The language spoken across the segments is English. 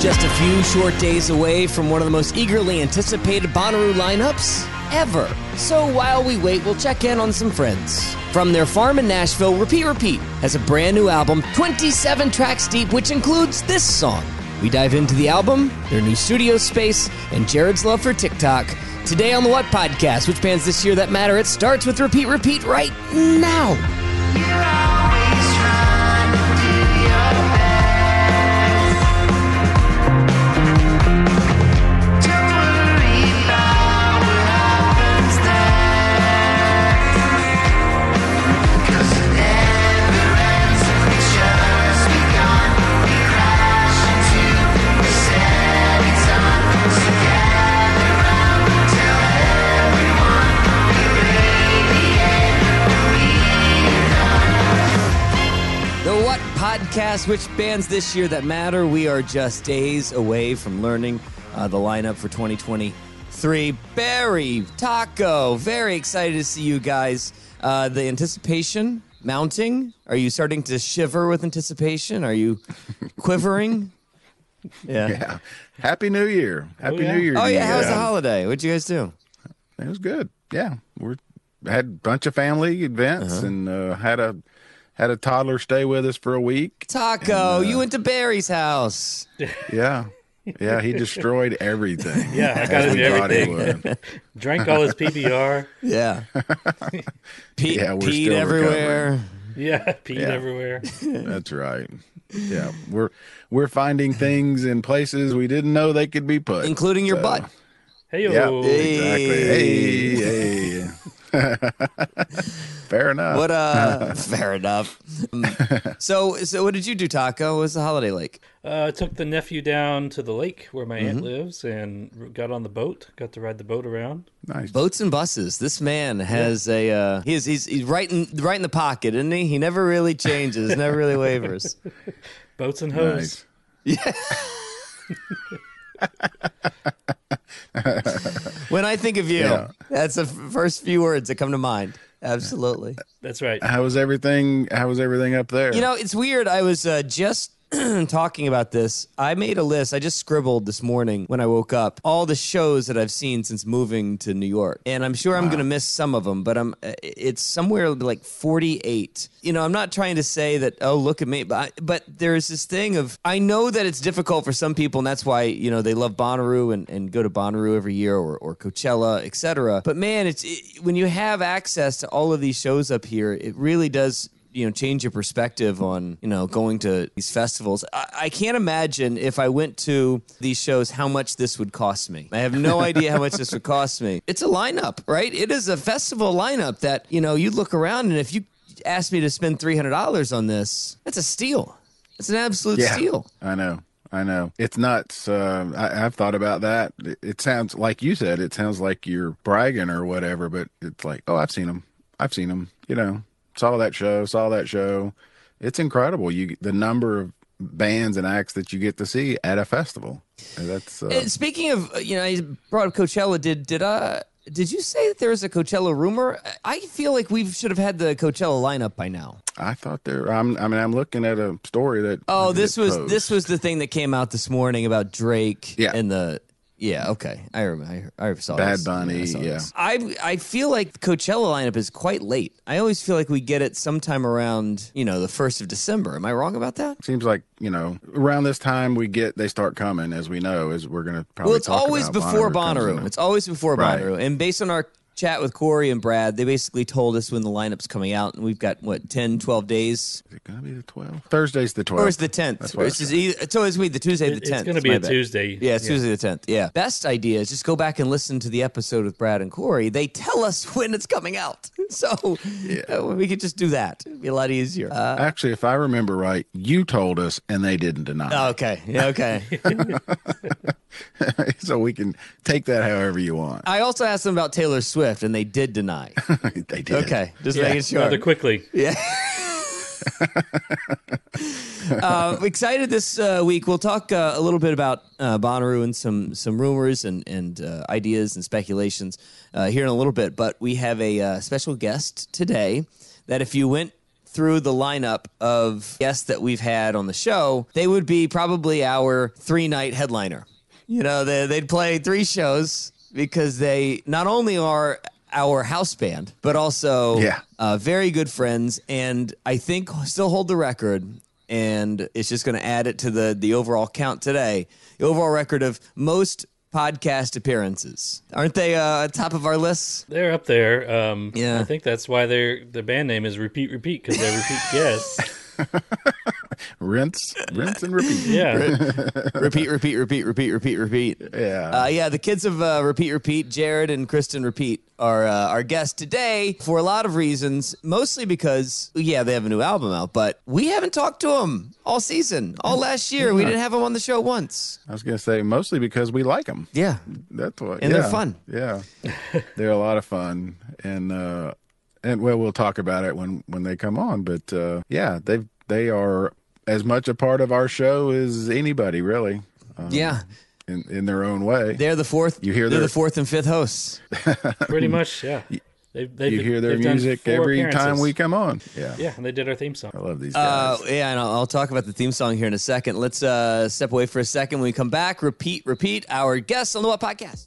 Just a few short days away from one of the most eagerly anticipated Bonnaroo lineups ever. So while we wait, we'll check in on some friends. From their farm in Nashville, Repeat Repeat has a brand new album, 27 tracks deep, which includes this song. We dive into the album, their new studio space, and Jared's love for TikTok. Today on the What Podcast, which bands this year that matter, it starts with Repeat Repeat right now. Podcast, which bands this year that matter. We are just days away from learning uh, the lineup for 2023. Barry, Taco, very excited to see you guys. Uh, the anticipation mounting. Are you starting to shiver with anticipation? Are you quivering? Yeah. Yeah. Happy New Year. Happy yeah. New Year. Oh yeah, how was the holiday? What'd you guys do? It was good. Yeah, we had a bunch of family events Uh-huh. and uh, had a had a toddler stay with us for a week. Taco, uh, you went to Barry's house. Yeah, yeah, he destroyed everything. Yeah, I as got we into thought he everything. Drank all his PBR. Yeah. Pete, Yeah, we're Pete still everywhere. Yeah, peed Yeah. everywhere. That's right. Yeah, we're we're finding things in places we didn't know they could be put, Including your So, butt. Hey, Yeah, yo. exactly. Hey, hey. Fair enough. What uh fair enough. Um, so so what did you do, Taco? What was the holiday like? Uh, I took the nephew down to the lake where my Mm-hmm. aunt lives and got on the boat. Got to ride the boat around. nice. Boats and buses. This man has a uh he's he's he's right in right in the pocket, isn't he? He never really changes, never really wavers. Boats and hose. Nice. When I think of you, Yeah. that's the f- first few words that come to mind. Absolutely. That's right. How was everything? How was everything up there? You know, it's weird. I was uh, just talking about this. I made a list. I just scribbled this morning when I woke up all the shows that I've seen since moving to New York, and I'm sure I'm going to miss some of them, but I'm. uh, It's somewhere like 48. You know, I'm not trying to say that. Oh, look at me, but I, but there's this thing of I know that it's difficult for some people, and that's why you know they love Bonnaroo and, and go to Bonnaroo every year or, or Coachella, etc. But man, it's it, when you have access to all of these shows up here, it really does you know change your perspective on you know going to these festivals. I, I can't imagine if I went to these shows how much this would cost me. I have no idea how much this would cost me. It's a lineup, right? It is a festival lineup that you know you look around and if you asked me to spend three hundred dollars on this, that's a steal. It's an absolute Yeah, steal. I know. I know. It's nuts. Uh, I, I've thought about that. It, it sounds like you said. It sounds like you're bragging or whatever, but it's like, oh, I've seen them. I've seen them. You know, saw that show. Saw that show. It's incredible. You the number of bands and acts that you get to see at a festival. And That's uh, speaking of, uh, you know, I brought up Coachella. Did did uh did you say that there was a Coachella rumor? I feel like we should have had the Coachella lineup by now. I thought there. I'm, I mean, I'm looking at a story that. Oh, this was posed. this was the thing that came out this morning about Drake Yeah. and the yeah. Okay, I remember. I, I saw Bad this. Bunny, I saw yeah. this. I I feel like the Coachella lineup is quite late. I always feel like we get it sometime around you know the first of December. Am I wrong about that? Seems like you know around this time we get they start coming as we know as we're gonna probably. Well, it's always before comes Bonnaroo. It's always before Right. Bonnaroo. And based on our chat with Corey and Brad, they basically told us when the lineup's coming out, and we've got what 10, 12 days, Is it gonna be the 12th? Thursday's the 12th. or is the tenth? That's what It's, I just either, it's always be the Tuesday the tenth. it's going to be a Tuesday. Yeah, it's Tuesday the tenth. Yeah. Best idea is just go back and listen to the episode with Brad and Corey. They tell us when it's coming out, so uh, we could just do that. It'd be a lot easier. Uh, Actually, if I remember right, you told us and they didn't deny. okay. Yeah. Okay. it. so we can take that however you want. I also asked them about Taylor Swift, and they did deny. they did. Okay, just Yeah, making sure. rather quickly. Yeah. uh, excited this uh, week. We'll talk uh, a little bit about uh, Bonnaroo and some some rumors and and uh, ideas and speculations uh, here in a little bit. But we have a uh, special guest today that if you went through the lineup of guests that we've had on the show, they would be probably our three night headliner. You know, they, they'd play three shows because they not only are our house band, but also Yeah. uh, very good friends, and I think still hold the record. And it's just going to add it to the the overall count today. The overall record of most podcast appearances. Aren't they uh, top of our list? They're up there. Um, Yeah. I think that's why their the band name is Repeat Repeat because they're repeat guests. Rinse, rinse and repeat. Yeah. repeat, repeat, repeat, repeat, repeat, repeat. Yeah. Uh, yeah, the kids of uh, Repeat Repeat, Jared and Kristyn Repeat, are uh, our guests today for a lot of reasons. Mostly because, yeah, they have a new album out, but we haven't talked to them all season, all last year. We didn't have them on the show once. I was gonna say mostly because we like them. Yeah, That's what. And they're fun. Yeah, they're a lot of fun, and uh, and well, we'll talk about it when when they come on. But uh, yeah, they they are as much a part of our show as anybody, really, um, yeah. in in their own way. They're the fourth. You hear they're their- the fourth and fifth hosts. Pretty much. Yeah. They've, they've, you hear their music every time we come on. Yeah, Yeah, and they did our theme song. I love these Uh, guys. yeah, and I'll, I'll talk about the theme song here in a second. Let's uh, step away for a second. When we come back, repeat, repeat. Our guests on the What Podcast.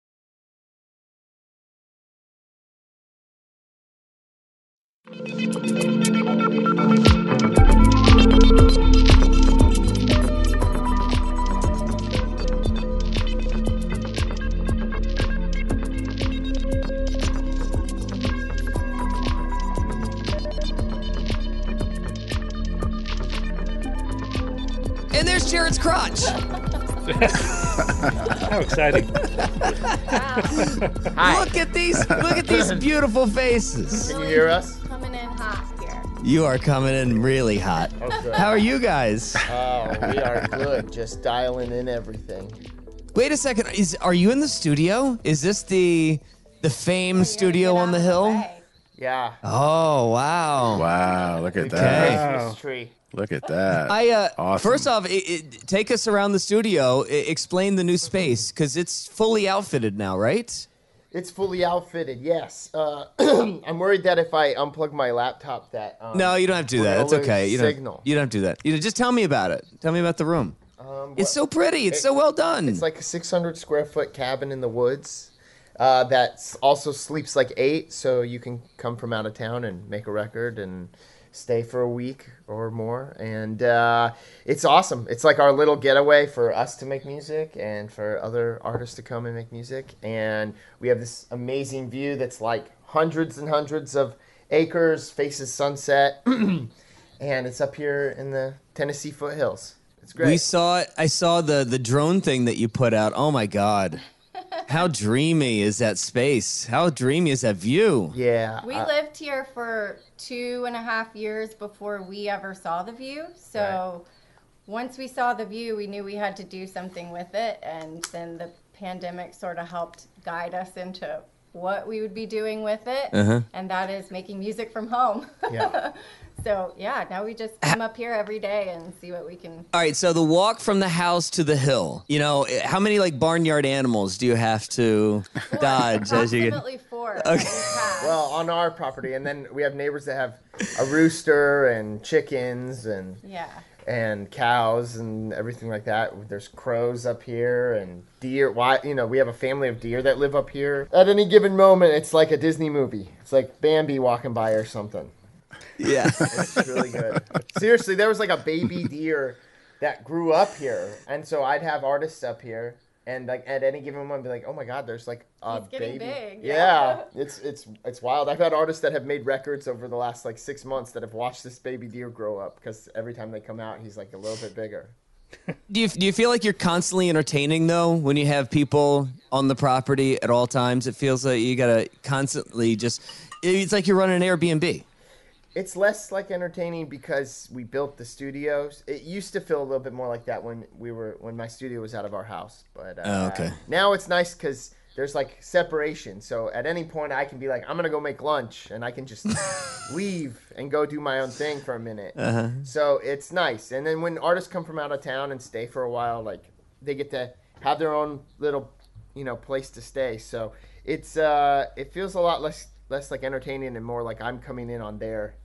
And there's Jared's crotch. How exciting! Look at these. Look at these beautiful faces. Can you hear us? Coming in hot here. You are coming in really hot. Okay. How are you guys? Oh, we are good. Just dialing in everything. Wait a second. Is are you in the studio? Is this the the fame studio on the hill? Yeah. Oh wow. wow, look at The that! Christmas tree. Look at that! I uh, Awesome. first off, it, it, take us around the studio. I, explain the new space because it's fully outfitted now, right? It's fully outfitted. Yes. Uh, I'm worried that if I unplug my laptop, that um, No, you don't have to do that. That's okay. You don't. You don't have to do that. You know, just tell me about it. Tell me about the room. Um, It's so pretty. It's it- so well done. It's like a 600 square foot cabin in the woods uh, that also sleeps like eight, so you can come from out of town and make a record and stay for a week or more. And uh, it's awesome. It's like our little getaway for us to make music and for other artists to come and make music. And we have this amazing view that's like hundreds and hundreds of acres, faces sunset, and it's up here in the Tennessee foothills. It's great. We saw it. I saw the the drone thing that you put out. Oh my god. How dreamy is that space? How dreamy is that view? yeah. We uh, lived here for two and a half years before we ever saw the view. So once we saw the view, we knew we had to do something with it. And then the pandemic sort of helped guide us into what we would be doing with it. And that is making music from home. Yeah. so yeah, now we just come up here every day and see what we can. All right, so the walk from the house to the hill. You know, eh, how many like barnyard animals do you have to dodge as you get? Approximately four. that. Well, on our property, and then we have neighbors that have a rooster and chickens and yeah. and cows and everything like that. There's crows up here and deer. Why, you know, we have a family of deer that live up here. At any given moment, it's like a Disney movie. It's like Bambi walking by or something. Yeah. It's really good. Seriously, there was like a baby deer that grew up here, and so I'd have artists up here. And like at any given moment, be like, "Oh my God, there's like a He's getting baby." big, Yeah. yeah. it's it's it's wild. I've had artists that have made records over the last like six months that have watched this baby deer grow up because every time they come out, he's like a little bit bigger. do you do you feel like you're constantly entertaining though when you have people on the property at all times? It feels like you gotta constantly just. It's like you're running an Airbnb. It's less like entertaining because we built the studios. It used to feel a little bit more like that when we were when my studio was out of our house. But uh, Oh, okay. now it's nice because there's like separation. So at any point, I can be like, I'm gonna go make lunch, and I can just leave and go do my own thing for a minute. So it's nice. And then when artists come from out of town and stay for a while, like they get to have their own little, you know, place to stay. So it's uh, it feels a lot less less like entertaining and more like I'm coming in on their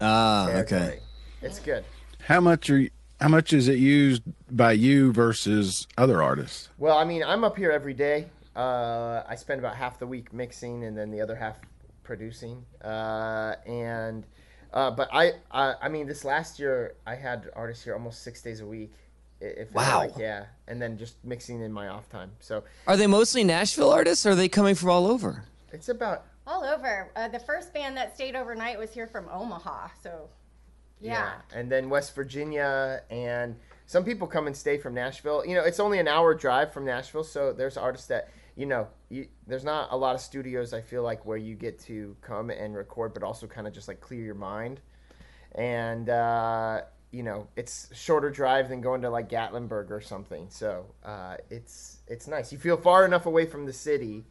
Ah, territory. okay. It's good. How much are you, how much is it used by you versus other artists? Well, I mean, I'm up here every day. Uh, I spend about half the week mixing and then the other half producing. Uh, and uh, but I, I, I mean, this last year I had artists here almost six days a week. It, it Wow. Like, yeah, and then just mixing in my off time. So Are they mostly Nashville artists? or Are they coming from all over? it's about All over. Uh, the first band that stayed overnight was here from Omaha. So yeah. And then West Virginia, and some people come and stay from Nashville. You know, it's only an hour drive from Nashville, so there's artists that you know. You, there's not a lot of studios I feel like where you get to come and record, but also kind of just like clear your mind. And uh, you know, it's shorter drive than going to like Gatlinburg or something. So uh, it's it's nice. You feel far enough away from the city,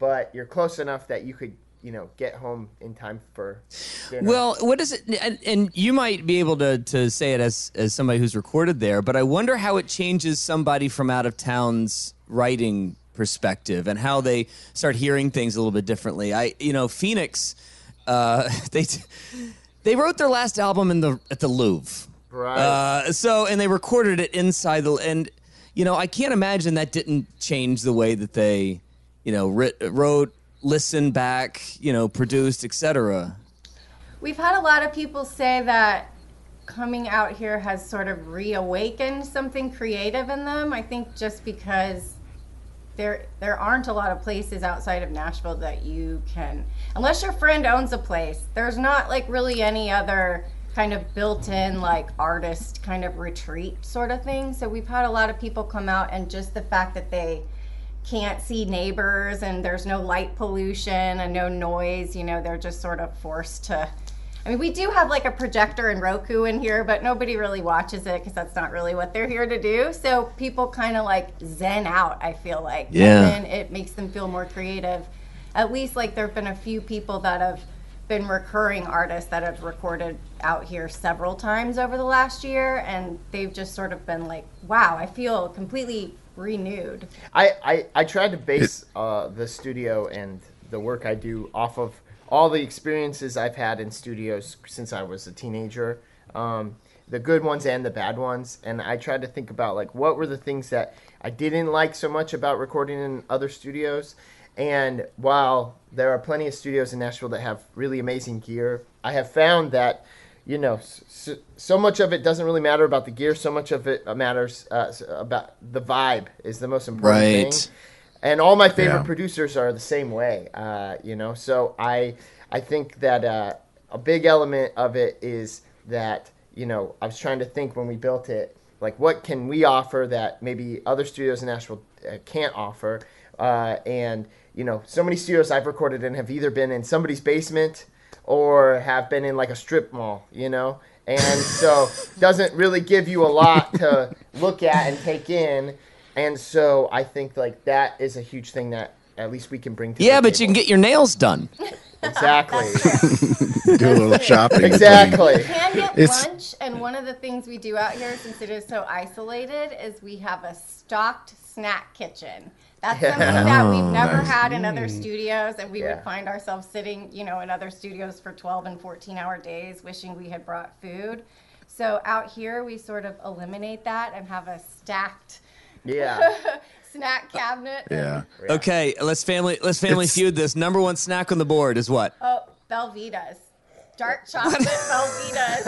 but you're close enough that you could you know get home in time for dinner. Well, what is it? And, and you might be able to, to say it as, as somebody who's recorded there, but I wonder how it changes somebody from out of town's writing perspective and how they start hearing things a little bit differently. I, you know, Phoenix, uh, they they wrote their last album in the at the Louvre, Right. Uh, so and they recorded it inside the and you know I can't imagine that didn't change the way that they, you know, writ, wrote, listened back, you know, produced, etc. We've had a lot of people say that coming out here has sort of reawakened something creative in them. I think just because there there aren't a lot of places outside of Nashville that you can unless your friend owns a place. There's not like really any other kind of built-in like artist kind of retreat sort of thing. So we've had a lot of people come out and just the fact that they can't see neighbors and there's no light pollution and no noise, you know, they're just sort of forced to I mean, we do have like a projector and Roku in here, but nobody really watches it because that's not really what they're here to do. So people kind of like zen out, I feel like. Yeah. And then it makes them feel more creative. At least like there have been a few people that have been recurring artists that have recorded out here several times over the last year. And they've just sort of been like, wow, I feel completely renewed. I, I, I tried to base uh, the studio and the work I do off of all the experiences I've had in studios since I was a teenager. Um, the good ones and the bad ones. And I tried to think about like what were the things that I didn't like so much about recording in other studios. And while there are plenty of studios in Nashville that have really amazing gear, I have found that you know, so, so, much of it doesn't really matter about the gear. So much of it matters uh, about the vibe is the most important right. thing. And all my favorite yeah. producers are the same way, uh, you know. So I, I think that uh, a big element of it is that you know I was trying to think when we built it, like what can we offer that maybe other studios in Nashville uh, can't offer, uh, and you know, so many studios I've recorded in have either been in somebody's basement or have been in like a strip mall, you know? And so doesn't really give you a lot to look at and take in. And so I think like that is a huge thing that at least we can bring to Yeah, but table. you can get your nails done. Exactly. do a little shopping. Exactly. You can get it's... lunch, and one of the things we do out here, since it is so isolated, is we have a stocked snack kitchen. That's yeah. something that we've oh, never nice. had in other studios, and we yeah. would find ourselves sitting, you know, in other studios for 12 and 14 hour days, wishing we had brought food. So out here, we sort of eliminate that and have a stacked. Yeah. snack cabinet. Yeah. Okay, let's family let's family it's... feud this. Number one snack on the board is what? Oh, belVitas dark chocolate Velveeta.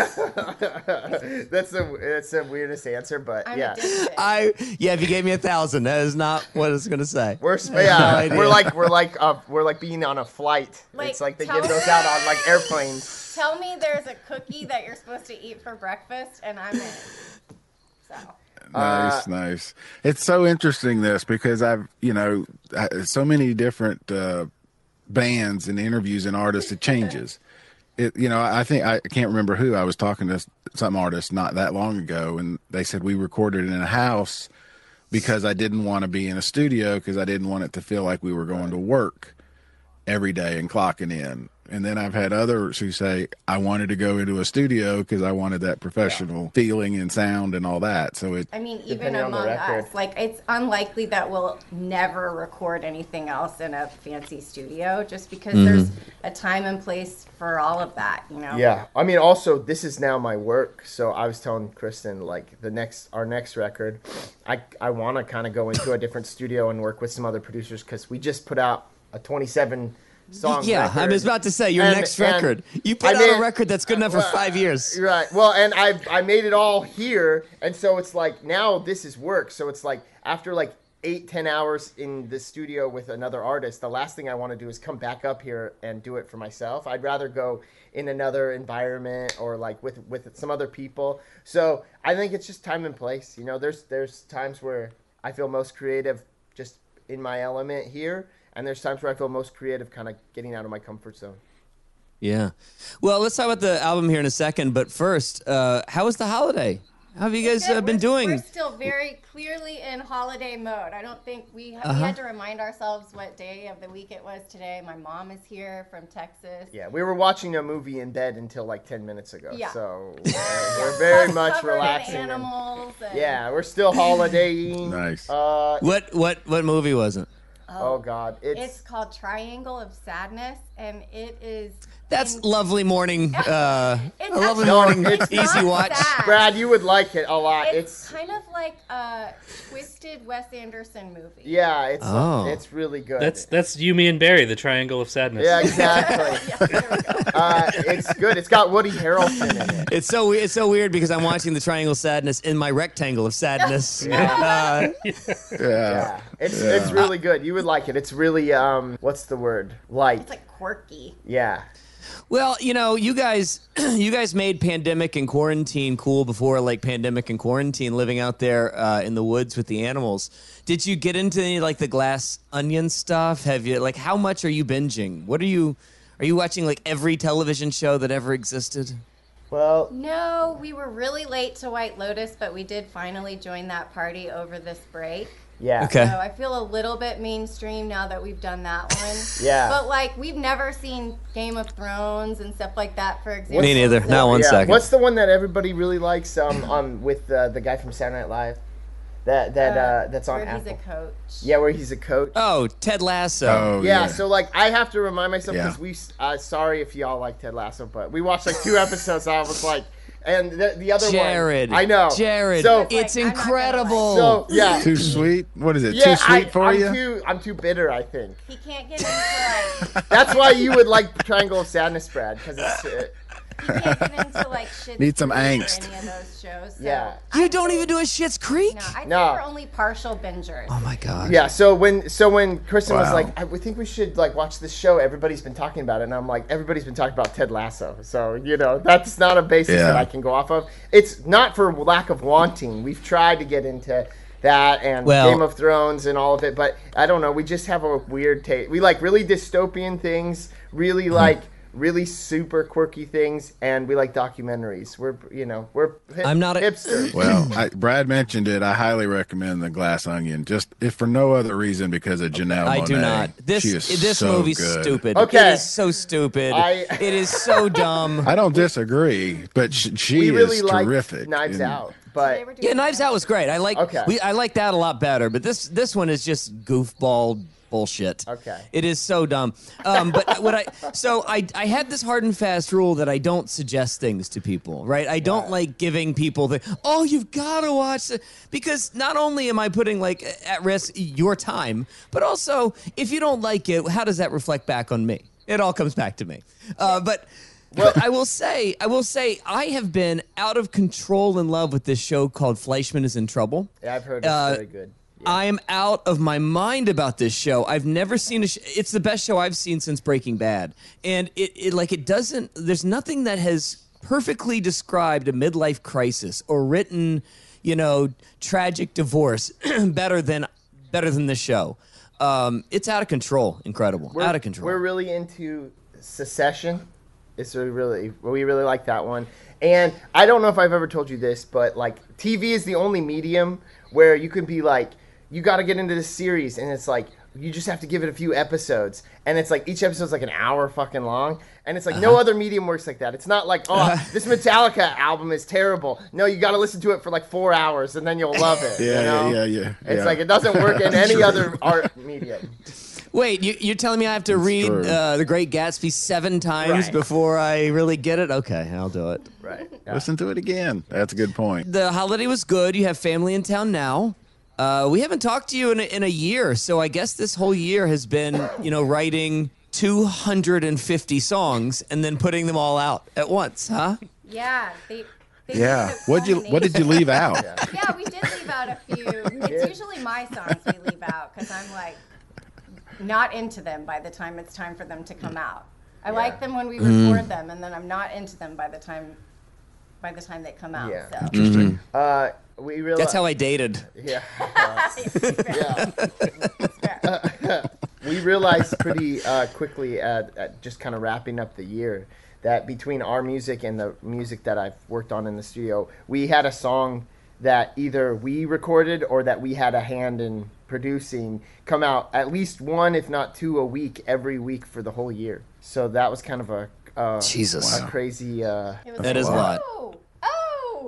that's the that's the weirdest answer, but I'm yeah. Addicted. I yeah. If you gave me a thousand, that is not what it's gonna say. We're yeah. No we're like we're like uh, we're like being on a flight. Like, it's like they give those out on like airplanes. Tell me there's a cookie that you're supposed to eat for breakfast, and I'm in. So. Nice, uh, nice. It's so interesting this because I've you know so many different uh, bands and interviews and artists. It changes it, you know, I think I can't remember who I was talking to some artist not that long ago, and they said we recorded in a house because I didn't want to be in a studio because I didn't want it to feel like we were going to work every day and clocking in. And then I've had others who say, I wanted to go into a studio because I wanted that professional yeah. feeling and sound and all that. So it. I mean, even among us, like it's unlikely that we'll never record anything else in a fancy studio just because mm-hmm. there's a time and place for all of that, you know? Yeah. I mean, also, this is now my work. So I was telling Kristyn, like, the next, our next record, I, I want to kind of go into a different studio and work with some other producers because we just put out a 27 song. Yeah, record. I was about to say your and, next record. You put I out made, a record that's good enough for five years. Right. Well, and I I made it all here, and so it's like now this is work. So it's like after like eight ten hours in the studio with another artist, the last thing I want to do is come back up here and do it for myself. I'd rather go in another environment or like with with some other people. So I think it's just time and place. You know, there's there's times where I feel most creative just in my element here and there's times where I feel most creative, kind of getting out of my comfort zone. Yeah. Well, let's talk about the album here in a second. But first, uh, how was the holiday? How have you guys uh, been we're, doing? We're still very clearly in holiday mode. I don't think we, uh-huh. we had to remind ourselves what day of the week it was today. My mom is here from Texas. Yeah, we were watching a movie in bed until like 10 minutes ago. Yeah. So uh, we're very much relaxing. animals. And, and... Yeah, we're still holidaying. nice. Uh, what what what movie was it? Oh, oh God, it's it's called Triangle of Sadness, and it is. That's lovely morning. Uh, a lovely morning. It's easy watch. Sad. Brad, you would like it a lot. It's, it's, kind of like a twisted Wes Anderson movie. Yeah, it's oh. it's really good. That's that's you, me, and Barry, the Triangle of Sadness. Yeah, exactly. yeah, uh, it's good. It's got Woody Harrelson in it. It's so it's so weird because I'm watching the Triangle of Sadness in my rectangle of sadness. yeah. Uh, yeah. yeah. It's yeah. it's really good. You would like it. It's really um what's the word? Light. It's like quirky. Yeah. Well, you know, you guys, you guys made pandemic and quarantine cool before, like pandemic and quarantine, living out there uh, in the woods with the animals. Did you get into any like the glass onion stuff? Have you like how much are you binging? What are you? Are you watching like every television show that ever existed? Well, no, we were really late to White Lotus, but we did finally join that party over this break. Yeah. Okay. So I feel a little bit mainstream now that we've done that one. yeah. But like we've never seen Game of Thrones and stuff like that, for example. Me neither. So, Not one yeah. second. What's the one that everybody really likes? Um, on with uh, the guy from Saturday Night Live. That that uh, uh, that's on where Apple. he's a coach. Yeah, where he's a coach. Oh, Ted Lasso. Oh, yeah, yeah. So like, I have to remind myself because yeah. we. Uh, sorry if y'all like Ted Lasso, but we watched like two episodes. I was like, and the, the other Jared. one. I know. Jared. So it's Like, I'm not gonna incredible. so yeah. Too sweet? What is it? yeah, too sweet I, for I'm you? Too, I'm too bitter, I think. He can't get into like That's why you would like Triangle of Sadness, Brad, because it's. Uh, he can't get into like. Need some angst. Any of those shows. So yeah. you don't even do a Schitt's Creek? No, I think No. we're only partial bingers. Oh my god. Yeah, so when so when Kristyn was like, I we think we should like watch this show. Everybody's been talking about it, and I'm like, everybody's been talking about Ted Lasso. So you know, that's not a basis Yeah. that I can go off of. It's not for lack of wanting. We've tried to get into that and Well- Game of Thrones and all of it, but I don't know. We just have a weird taste. We like really dystopian things, really Hmm. like really super quirky things, and we like documentaries. We're you know we're hip, I'm not a- hipsters. Well, I, Brad mentioned it. I highly recommend the Glass Onion, just if for no other reason because of Janelle. I do not. This She is this so movie's good. stupid. Okay. It is so stupid. I- it is so dumb. I don't disagree, but she, she really is like terrific. Knives And Out, but They were doing Yeah, Knives Out was great. I like Okay. we I like that a lot better. But this this one is just goofball bullshit. Okay. It is so dumb. Um, but what I so I I had this hard and fast rule that I don't suggest things to people. Right. I don't like giving people the oh you've got to watch it because not only am I putting like at risk your time, but also if you don't like it, how does that reflect back on me? It all comes back to me. Uh, but. Well, I will say, I will say, I have been out of control in love with this show called Fleishman is in Trouble. yeah, I've heard it's Uh, very good. I am out of my mind about this show. I've never seen a. Sh- it's the best show I've seen since Breaking Bad, and it, it like it doesn't. There's nothing that has perfectly described a midlife crisis or written, you know, tragic divorce better than better than this show. Um, it's out of control. Incredible. out of control. We're really into Succession. It's really, really, we really like that one. And I don't know if I've ever told you this, but like TV is the only medium where you can be like, you got to get into this series, and it's like you just have to give it a few episodes, and it's like each episode's like an hour fucking long, and it's like Uh-huh. no other medium works like that. It's not like oh this Metallica album is terrible. No, you got to listen to it for like four hours, and then you'll love it. Yeah, you know? yeah, yeah, yeah. It's yeah. like it doesn't work in any other art medium. Wait, you, you're telling me I have to read uh, The Great Gatsby seven times Right. before I really get it? Okay, I'll do it. Right. Yeah. Listen to it again. That's a good point. the holiday was good. You have family in town now. Uh, we haven't talked to you in a, in a year, so I guess this whole year has been, you know, writing 250 songs and then putting them all out at once, huh? Yeah. They, they Yeah. made a What you What did you leave out? Yeah, we did leave out a few. It's usually my songs we leave out because I'm like not into them by the time it's time for them to come out. I like them when we record them, and then I'm not into them by the time by the time they come out. Yeah. So. Interesting. Uh, we realize. That's how I dated. Yeah. yeah. we realized pretty uh, quickly at, at just kind of wrapping up the year that between our music and the music that I've worked on in the studio, we had a song that either we recorded or that we had a hand in producing come out at least one, if not two, a week every week for the whole year. So that was kind of a uh, Jesus. a crazy. Uh, It was That is a like, lot.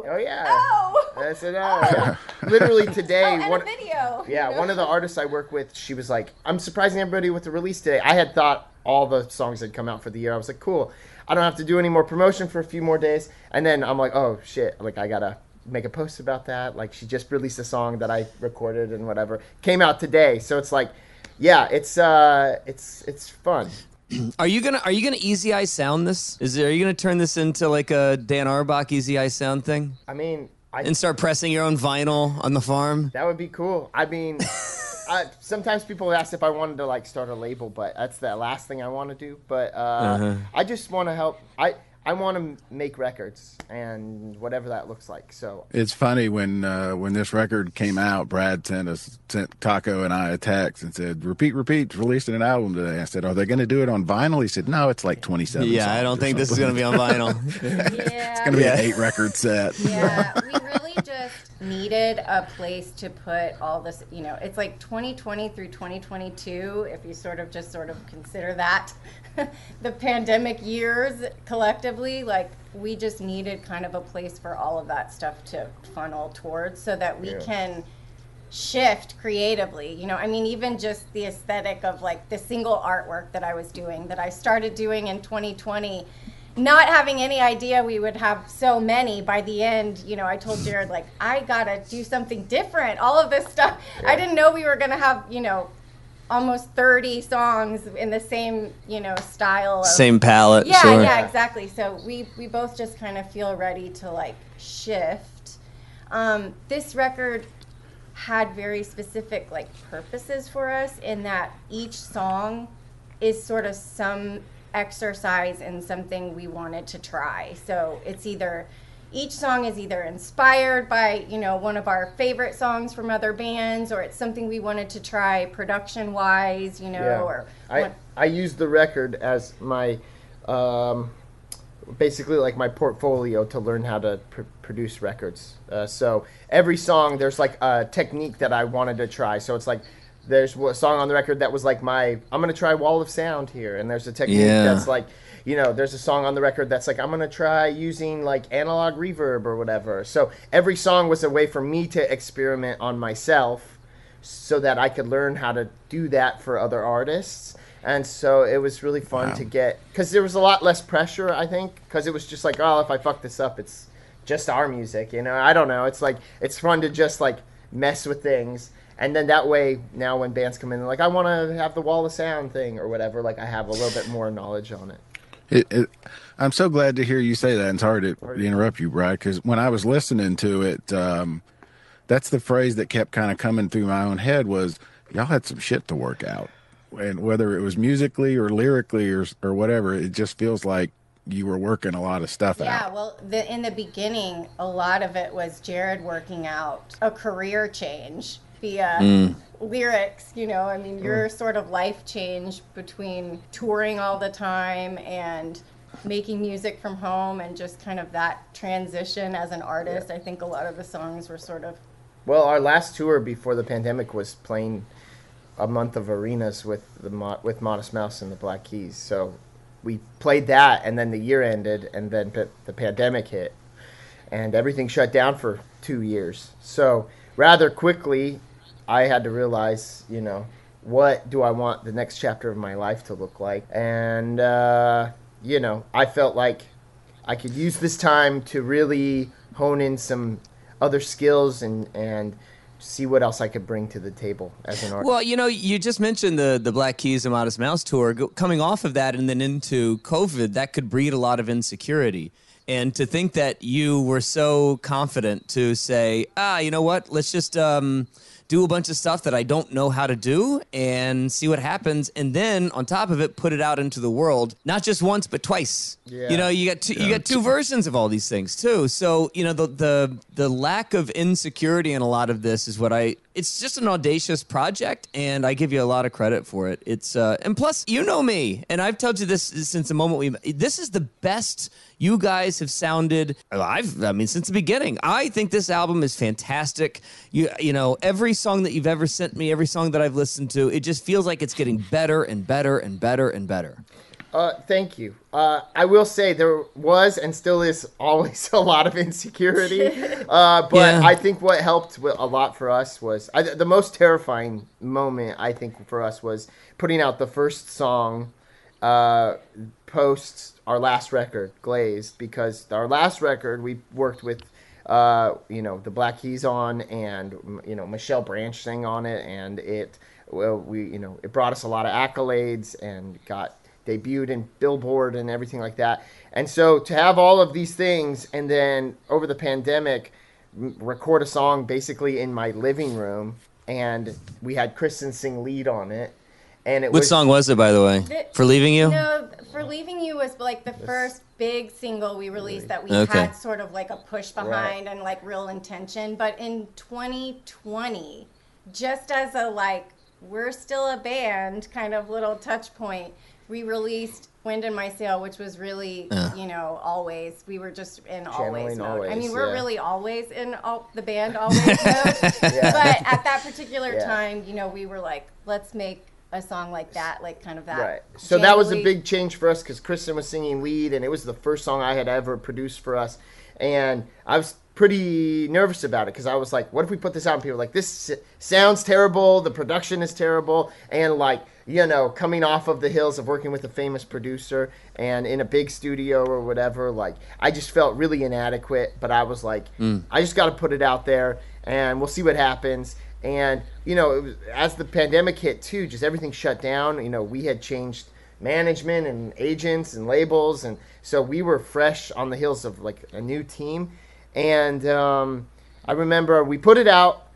Oh, oh, oh yeah. oh. That's it. Oh. Literally today, Oh, and one, a video. Yeah, you one of the artists I work with, she was like, "I'm surprising everybody with the release today." I had thought all the songs had come out for the year. I was like, "Cool, I don't have to do any more promotion for a few more days." And then I'm like, "Oh shit!" Like I gotta make a post about that. Like she just released a song that I recorded and whatever came out today. So it's like, yeah, it's uh, it's it's fun. Are you gonna Are you gonna Easy Eye Sound this? Is there, Are you gonna turn this into like a Dan Auerbach Easy Eye Sound thing I mean, I and start pressing your own vinyl on the farm? That would be cool. I mean, I, sometimes people ask if I wanted to like start a label, but that's the last thing I want to do. But uh, Uh-huh. I just want to help. I I want to make records and whatever that looks like. So It's funny when uh, when this record came out, Brad sent us sent Taco and I a text and said, "Repeat, repeat, releasing an album today." I said, "Are they going to do it on vinyl?" He said, "No, it's like twenty seven. Yeah, I don't think this is gonna be on vinyl. Yeah. It's going to be an eight record set. yeah, we really just needed a place to put all this. You know, it's like 2020 through 2022. If you sort of just sort of consider that the pandemic years collectively, like we just needed kind of a place for all of that stuff to funnel towards, so that we can shift creatively. You know, I mean, even just the aesthetic of like the single artwork that I was doing, that I started doing in 2020. Not having any idea we would have so many by the end, you know, I told Jared like I gotta do something different. All of this stuff, I didn't know we were gonna have, you know, almost 30 songs in the same, you know, style. Of, Same palette. yeah, sure. yeah, exactly. So we we both just kind of feel ready to like shift. Um, this record had very specific like purposes for us in that each song is sort of some exercise and something we wanted to try. So it's either each song is either inspired by you know one of our favorite songs from other bands or it's something we wanted to try production wise you know or I one- I use the record as my um, basically like my portfolio to learn how to pr- produce records. Uh, so every song there's like a technique that I wanted to try. So it's like there's a song on the record that was like my I'm gonna try wall of sound here, and there's a technique Yeah. that's like you know there's a song on the record that's like I'm gonna try using like analog reverb or whatever. So every song was a way for me to experiment on myself so that I could learn how to do that for other artists. And so it was really fun to get because there was a lot less pressure, I think, because it was just like, oh, if I fuck this up, it's just our music, you know. I don't know. It's like it's fun to just like mess with things, and then that way, now when bands come in, they're like, I want to have the wall of sound thing or whatever. Like I have a little bit more knowledge on it. It, it, I'm so glad to hear you say that. And sorry to interrupt you, Brad, because when I was listening to it, um, that's the phrase that kept kind of coming through my own head was y'all had some shit to work out, and whether it was musically or lyrically or or whatever, it just feels like you were working a lot of stuff Yeah, out. Yeah, well, the, in the beginning, a lot of it was Jared working out a career change via mm. lyrics. You know, I mean, your sort of life change between touring all the time and making music from home and just kind of that transition as an artist. I think a lot of the songs were sort of Well, our last tour before the pandemic was playing a month of arenas with the Mo- with Modest Mouse and the Black Keys. So we played that, and then the year ended, and then p- the pandemic hit, and everything shut down for two years. So rather quickly, I had to realize, you know, what do I want the next chapter of my life to look like, and uh, you know, I felt like I could use this time to really hone in some other skills and and see what else I could bring to the table as an artist. Well, you know, you just mentioned the the Black Keys and Modest Mouse tour. Coming off of that and then into COVID, that could breed a lot of insecurity. And to think that you were so confident to say, ah, you know what? Let's just um, do a bunch of stuff that I don't know how to do and see what happens. And then on top of it, put it out into the world, not just once but twice. Yeah. You know, you got two, you got two versions of all these things too. So you know, the the the lack of insecurity in a lot of this is what I. It's just an audacious project, and I give you a lot of credit for it. It's uh, and plus, you know me, and I've told you this since the moment we. This is the best you guys have sounded. I've, I mean, since the beginning. I think this album is fantastic. You, you know, every song that you've ever sent me, every song that I've listened to, it just feels like it's getting better and better and better and better. Uh, thank you. Uh, I will say there was and still is always a lot of insecurity, uh, but Yeah. I think what helped a lot for us was I, the most terrifying moment. I think for us was putting out the first song uh, post our last record, Glazed, because our last record we worked with. Uh, you know the Black Keys on, and you know Michelle Branch sang on it, and it well we you know it brought us a lot of accolades and got debuted in Billboard and everything like that. And so to have all of these things and then over the pandemic record a song basically in my living room and we had Kristyn sing lead on it. And it What was song was it, by the way? The- For leaving you? No, for leaving you was like the first big single we released that we Okay. had sort of like a push behind and like real intention. But in 2020, just as a like we're still a band kind of little touch point, we released Wind in My Sail, which was really you know always we were just in always Channeling mode. I mean we're yeah. really always in all, the band always mode. But at that particular Yeah. time, you know, we were like, let's make a song like that, like kind of that. Right. So that was a big change for us because Kristyn was singing lead, and it was the first song I had ever produced for us. And I was pretty nervous about it because I was like, what if we put this out and people were like, this sounds terrible, the production is terrible, and like, you know, coming off of the hills of working with a famous producer and in a big studio or whatever, like I just felt really inadequate. But I was like, I just got to put it out there, and we'll see what happens. And you know, it was, as the pandemic hit too, just everything shut down. You know, we had changed management and agents and labels, and so we were fresh on the heels of like a new team. And um, I remember we put it out,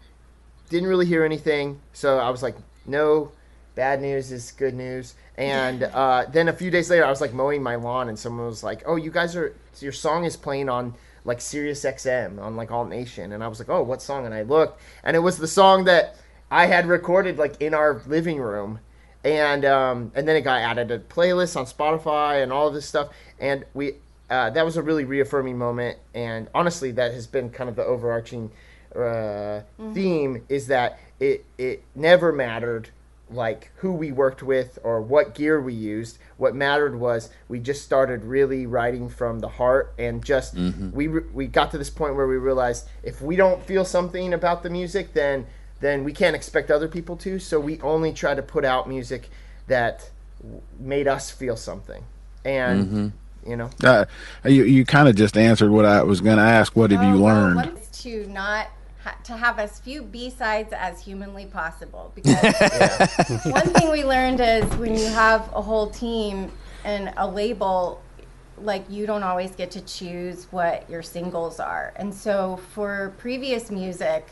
didn't really hear anything, so I was like, no, bad news is good news. And uh, then a few days later, I was like mowing my lawn, and someone was like, "Oh, you guys are your song is playing on like Sirius XM on like Alt Nation," and I was like, "Oh, what song?" And I looked, and it was the song that I had recorded like in our living room, and um, and then it got added to playlists on Spotify and all of this stuff, and we uh, that was a really reaffirming moment, and honestly, that has been kind of the overarching uh, theme is that it it never mattered like who we worked with or what gear we used. What mattered was we just started really writing from the heart and just we re- we got to this point where we realized if we don't feel something about the music, then then we can't expect other people to. So we only try to put out music that w- made us feel something, and you know. Uh, you you kind of just answered what I was going to ask. What have Oh, you learned? one is to not ha- to have as few B sides as humanly possible. Because one thing we learned is when you have a whole team and a label, like you don't always get to choose what your singles are. And so for previous music,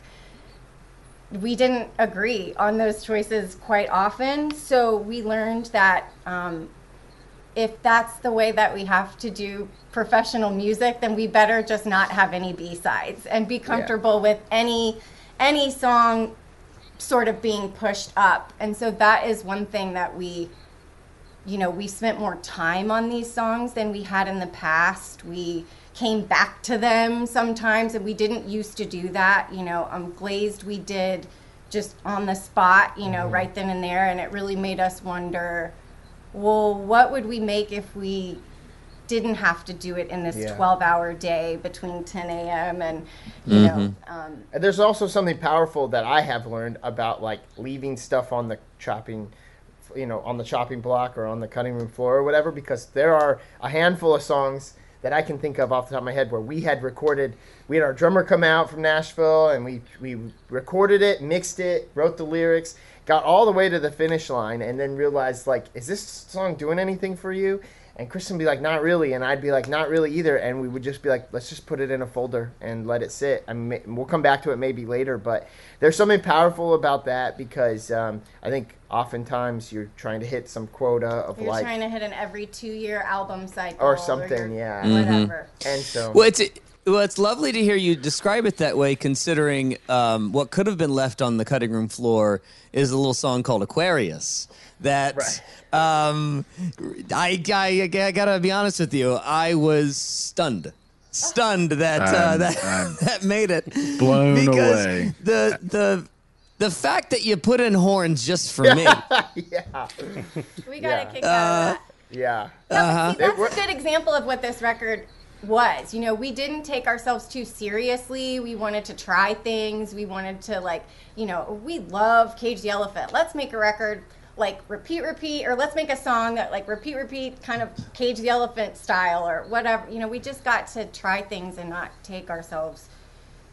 we didn't agree on those choices quite often. So we learned that um, if that's the way that we have to do professional music, then we better just not have any B sides and be comfortable with any any song sort of being pushed up. And so that is one thing that we you know, we spent more time on these songs than we had in the past. We came back to them sometimes, and we didn't used to do that. You know, um, Glazed we did just on the spot, you know, right then and there, and it really made us wonder, well, what would we make if we didn't have to do it in this Yeah. 12 hour day between 10 a.m. and, you know, um, And there's also something powerful that I have learned about like leaving stuff on the chopping, you know, on the chopping block or on the cutting room floor or whatever, because there are a handful of songs that I can think of off the top of my head where we had recorded, we had our drummer come out from Nashville and we, we recorded it, mixed it, wrote the lyrics, got all the way to the finish line and then realized like, is this song doing anything for you? And Kristyn would be like, not really. And I'd be like, not really either. And we would just be like, let's just put it in a folder and let it sit. I mean, we'll come back to it maybe later. But there's something powerful about that because um, I think oftentimes you're trying to hit some quota of you're like, trying to hit an every two year album cycle or something, you're- yeah. Whatever. And so, Well, it's well, it's lovely to hear you describe it that way, considering um, what could have been left on the cutting room floor is a little song called Aquarius. That um, I, I, I gotta be honest with you, I was stunned. Stunned that uh, I'm- that that made it blown because away. the the the fact that you put in horns just for me yeah, We got Yeah. a kick out of that. yeah. No, but see, It wa- that's a good example of what this record was. You know, we didn't take ourselves too seriously. We wanted to try things. We wanted to like, you know, we love Cage the Elephant. Let's make a record like repeat repeat or let's make a song that like repeat repeat kind of Cage the Elephant style or whatever. You know, we just got to try things and not take ourselves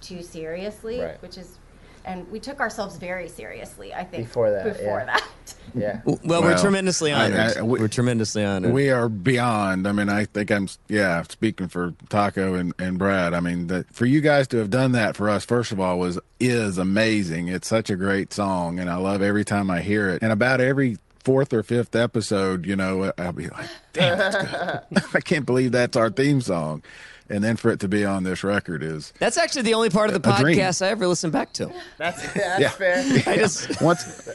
too seriously, Right. which is and we took ourselves very seriously, I think. Before that, Before yeah. that. Yeah. well, we're tremendously honored. I- we- we're tremendously honored. We are beyond. I mean, I think I'm, yeah, speaking for Taco and, and Brad. I mean, that for you guys to have done that for us, first of all, was, is amazing. It's such a great song, and I love every time I hear it. And about every fourth or fifth episode, you know, I'll be like, damn, that's good. I can't believe that's our theme song. And then for it to be on this record is, That's actually the only part of the A dream. podcast I ever listen back to. That's, that's Yeah. fair. I just once,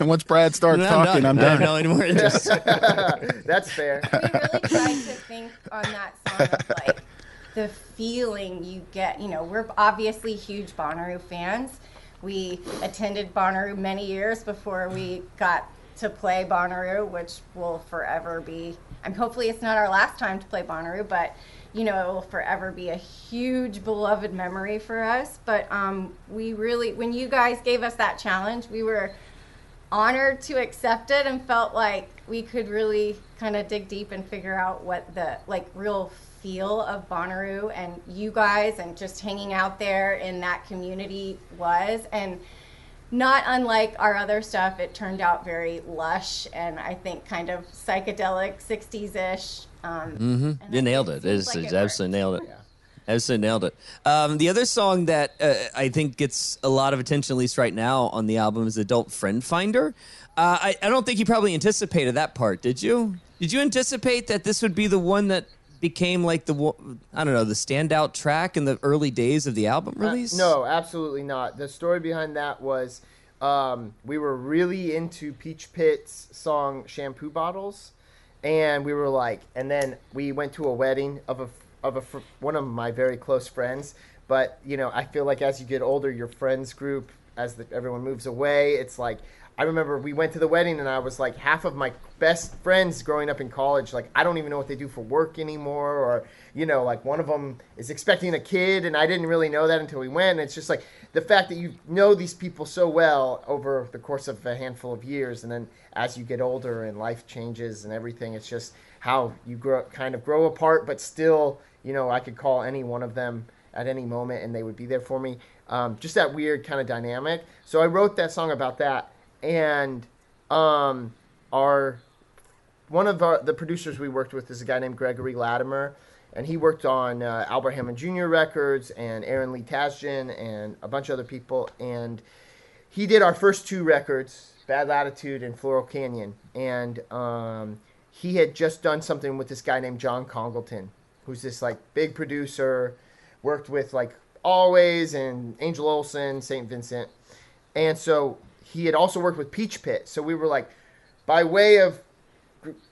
once Brad starts I'm talking, done. I'm I have done. no anymore interest. That's fair. we really tried to think on that song of like the feeling you get. You know, we're obviously huge Bonnaroo fans. We attended Bonnaroo many years before we got to play Bonnaroo, which will forever be. I'm hopefully it's not our last time to play Bonnaroo, but you know it will forever be a huge beloved memory for us. But um, we really, when you guys gave us that challenge, we were honored to accept it and felt like we could really kind of dig deep and figure out what the like real feel of Bonnaroo and you guys and just hanging out there in that community was and not unlike our other stuff it turned out very lush and I think kind of psychedelic 60s-ish um, Mm-hmm. You nailed it. seems It's, like it's it absolutely nailed it. Absolutely nailed it. Um, the other song that uh, I think gets a lot of attention, at least right now, on the album is "Adult Friend Finder." Uh, I, I don't think you probably anticipated that part, did you? Did you anticipate that this would be the one that became like the I don't know the standout track in the early days of the album Uh, release? no, absolutely not. The story behind that was um, we were really into Peach Pit's song "Shampoo Bottles," and we were like, and then we went to a wedding of a of a fr- one of my very close friends. But you know, I feel like as you get older, your friends group, as the, everyone moves away, it's like I remember we went to the wedding and I was like half of my best friends growing up in college like I don't even know what they do for work anymore or you know like one of them is expecting a kid and I didn't really know that until we went. And it's just like the fact that you know these people so well over the course of a handful of years and then as you get older and life changes and everything it's just how you grow kind of grow apart but still you know I could call any one of them at any moment and they would be there for me. Um, just that weird kind of dynamic. So I wrote that song about that and um, our one of our, the producers we worked with is a guy named Gregory Lattimer, and he worked on uh, Albert Hammond Jr. records and Aaron Lee Tasjan and a bunch of other people. And he did our first two records, Bad Latitude and Floral Canyon. And um, he had just done something with this guy named John Congleton, who's this like big producer, worked with like Alvvays and Angel Olsen, St. Vincent. And so he had also worked with Peach Pit. So we were like, by way of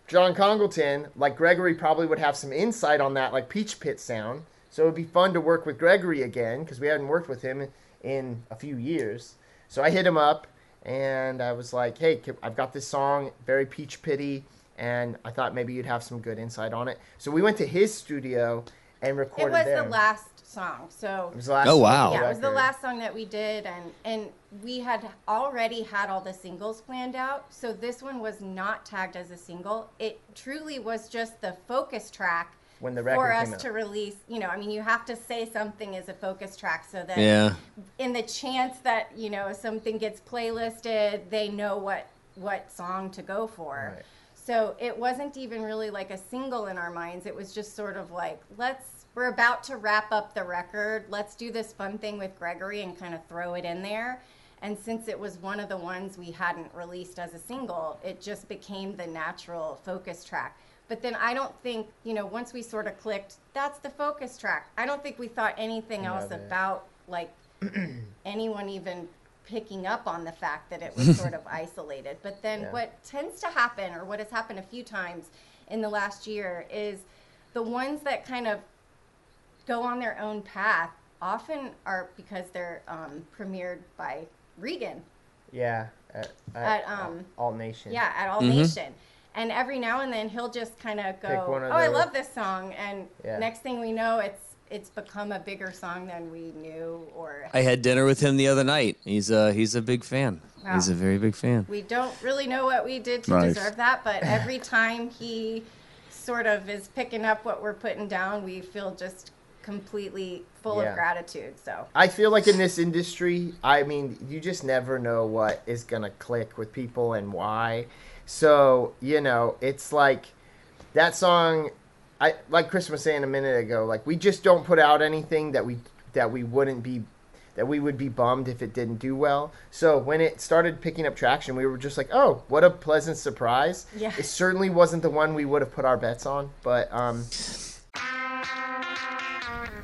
John Congleton, like Gregory probably would have some insight on that, like Peach Pit sound. So it'd be fun to work with Gregory again because we hadn't worked with him in a few years. So I hit him up and I was like, "Hey, I've got this song, very Peach Pitty, and I thought maybe you'd have some good insight on it." So we went to his studio and It recorded was there. the last song. So It was the last Oh, wow. yeah, it was the last song that we did, and and we had already had all the singles planned out. So this one was not tagged as a single. It truly was just the focus track When the for us came out. to release. You know, I mean, you have to say something is a focus track so that Yeah. in the chance that you know something gets playlisted, they know what what song to go for. Right. So it wasn't even really like a single in our minds. It was just sort of like, let's, we're about to wrap up the record. Let's do this fun thing with Gregory and kind of throw it in there. And since it was one of the ones we hadn't released as a single, it just became the natural focus track. But then I don't think, you know, once we sort of clicked, that's the focus track. I don't think we thought anything else it. about like anyone even picking up on the fact that it was sort of isolated. But then Yeah. what tends to happen, or what has happened a few times in the last year, is the ones that kind of go on their own path often are because they're um, premiered by Regan. Yeah, at, At, um, Alt Nation. Yeah, at Alt Mm-hmm. Nation. And every now and then he'll just kind of go, Pick one of "Oh, I love this song," and Yeah. next thing we know, it's it's become a bigger song than we knew, or I had dinner with him the other night. He's a he's a big fan. Wow. He's a very big fan. we don't really know what we did to Nice. deserve that. But every time he sort of is picking up what we're putting down, we feel just completely full Yeah. of gratitude. So I feel like in this industry, I mean, you just never know what is going to click with people and why. So, you know, it's like that song I like Chris was saying a minute ago, like we just don't put out anything that we that we wouldn't be that we would be bummed if it didn't do well. So when it started picking up traction, we were just like, "Oh, what a pleasant surprise!" Yeah. It certainly wasn't the one we would have put our bets on, but um,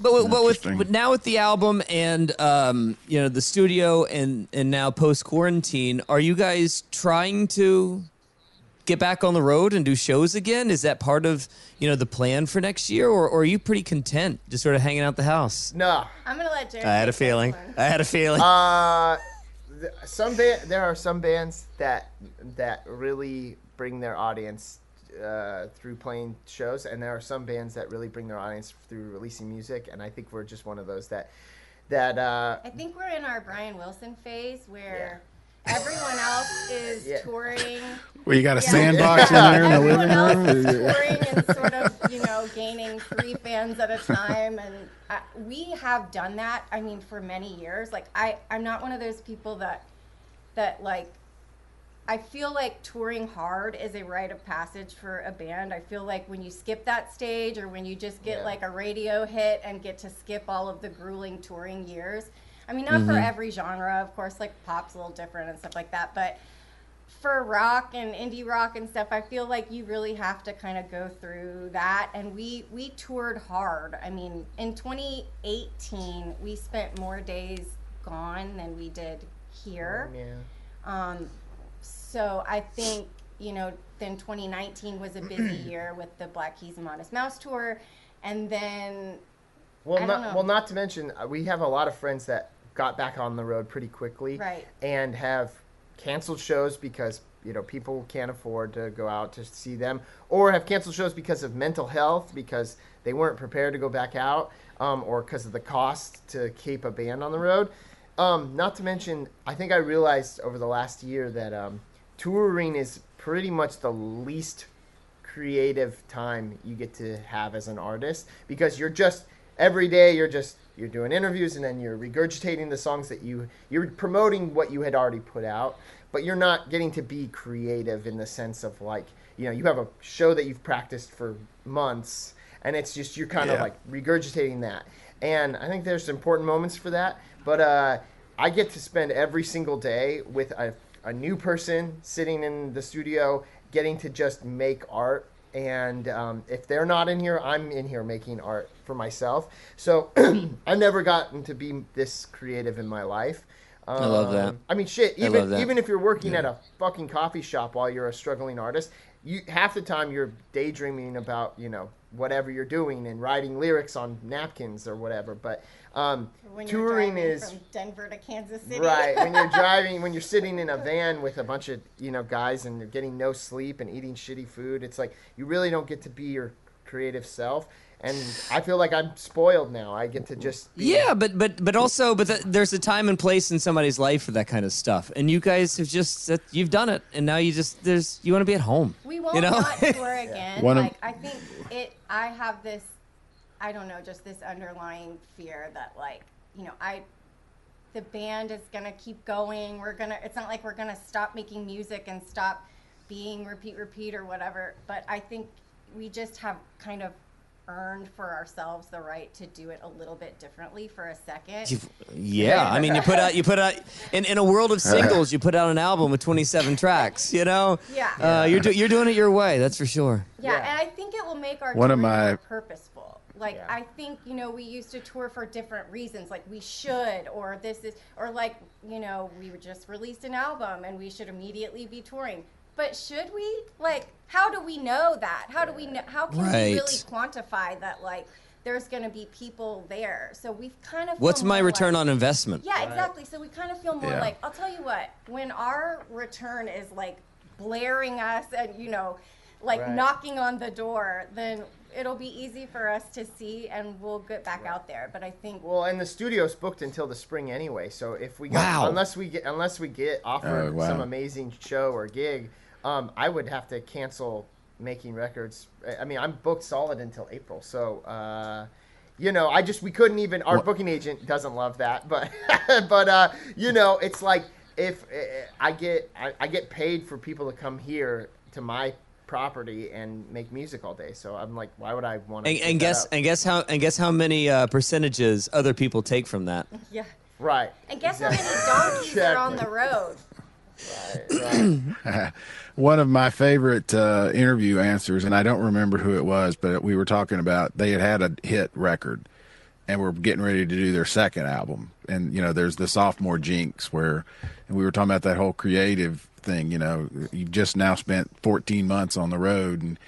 but, with- but with but now with the album and um, you know the studio and and now post quarantine, are you guys trying to get back on the road and do shows again? Is that part of you know the plan for next year, or, or are you pretty content just sort of hanging out the house? No. I'm gonna let Jared. I had a feeling. I had a feeling. Uh, some ba- there are some bands that that really bring their audience uh, through playing shows, and there are some bands that really bring their audience through releasing music. And I think we're just one of those that that uh, I think we're in our Brian Wilson phase where everyone else is Yeah. touring. Well, you got a Yeah. sandbox in there in the Everyone living else is room? touring and sort of, you know, gaining three fans at a time, and uh, we have done that. I mean, for many years. Like, I, I'm not one of those people that, that like, I feel like touring hard is a rite of passage for a band. I feel like when you skip that stage, or when you just get Yeah. like a radio hit and get to skip all of the grueling touring years. I mean, not for every genre, of course. Like pop's a little different and stuff like that, but for rock and indie rock and stuff, I feel like you really have to kind of go through that. And we we toured hard. I mean, in 2018, we spent more days gone than we did here. yeah. Um, so I think you know, then 2019 was a busy year with the Black Keys and Modest Mouse tour, and then Well, I not, well, not to mention, uh, we have a lot of friends that got back on the road pretty quickly, Right. And have canceled shows because you know people can't afford to go out to see them, or have canceled shows because of mental health because they weren't prepared to go back out, um, or because of the cost to keep a band on the road. Um, not to mention, I think I realized over the last year that um, touring is pretty much the least creative time you get to have as an artist because you're just every day you're just you're doing interviews and then you're regurgitating the songs that you you're promoting what you had already put out but you're not getting to be creative in the sense of like you know you have a show that you've practiced for months and it's just you're kind of like regurgitating that. And i think there's important moments for that but uh i get to spend every single day with a, a new person sitting in the studio getting to just make art. And um, if they're not in here i'm in here making art for myself. So i've never gotten to be this creative in my life. Um, I love that. i mean shit even even if you're working at a fucking coffee shop while you're a struggling artist you half the time you're daydreaming about you know whatever you're doing and writing lyrics on napkins or whatever but um, when you're touring driving is from Denver to Kansas City, Right, when you're driving, when you're sitting in a van with a bunch of you know guys and you're getting no sleep and eating shitty food, it's like you really don't get to be your creative self. And I feel like I'm spoiled now. I get to just be, Yeah, but but but also, but th- there's a time and place in somebody's life for that kind of stuff, and you guys have just that you've done it, and now you just there's you want to be at home. We won't you know? not tour again. One like I think it. I have this. I don't know, just this underlying fear that like you know I. The band is gonna keep going. We're gonna. It's not like we're gonna stop making music and stop being repeat, repeat or whatever. But I think we just have kind of earned for ourselves the right to do it a little bit differently for a second. You've- yeah, I mean, you put out you put out in, in a world of singles, you put out an album with 27 tracks. You know, Yeah. uh, you're do, you're doing it your way. That's for sure. Yeah, Yeah. and I think it will make our One of my- more purposeful. Like Yeah. I think you know we used to tour for different reasons, like we should, or this is, or like you know we were just released an album and we should immediately be touring. But should we? Like, how do we know that? How do we know? How can we really quantify that? Like, there's going to be people there. So we've kind of. What's my return like- on investment? yeah, exactly. So we kind of feel more Yeah. like I'll tell you what, when our return is like blaring us and you know, like Right. knocking on the door, then it'll be easy for us to see and we'll get back out there. But I think Well, and the studio's booked until the spring anyway. So if we got, Wow. unless we get unless we get offered Oh, wow. some amazing show or gig, um, I would have to cancel making records. I mean, I'm booked solid until April, so. Uh, you know, I just we couldn't even. Our booking agent doesn't love that, but but uh, you know, it's like if uh, I get I, I get paid for people to come here to my property and make music all day. So I'm like, why would I want to? And, and guess and guess how and guess how many uh, percentages other people take from that. Yeah. right. And guess how many donkeys are on the road? One of my favorite uh, interview answers, and I don't remember who it was, but we were talking about they had had a hit record and were getting ready to do their second album. And, you know, there's the sophomore jinx where and we were talking about that whole creative thing, you know, you've just now spent 14 months on the road and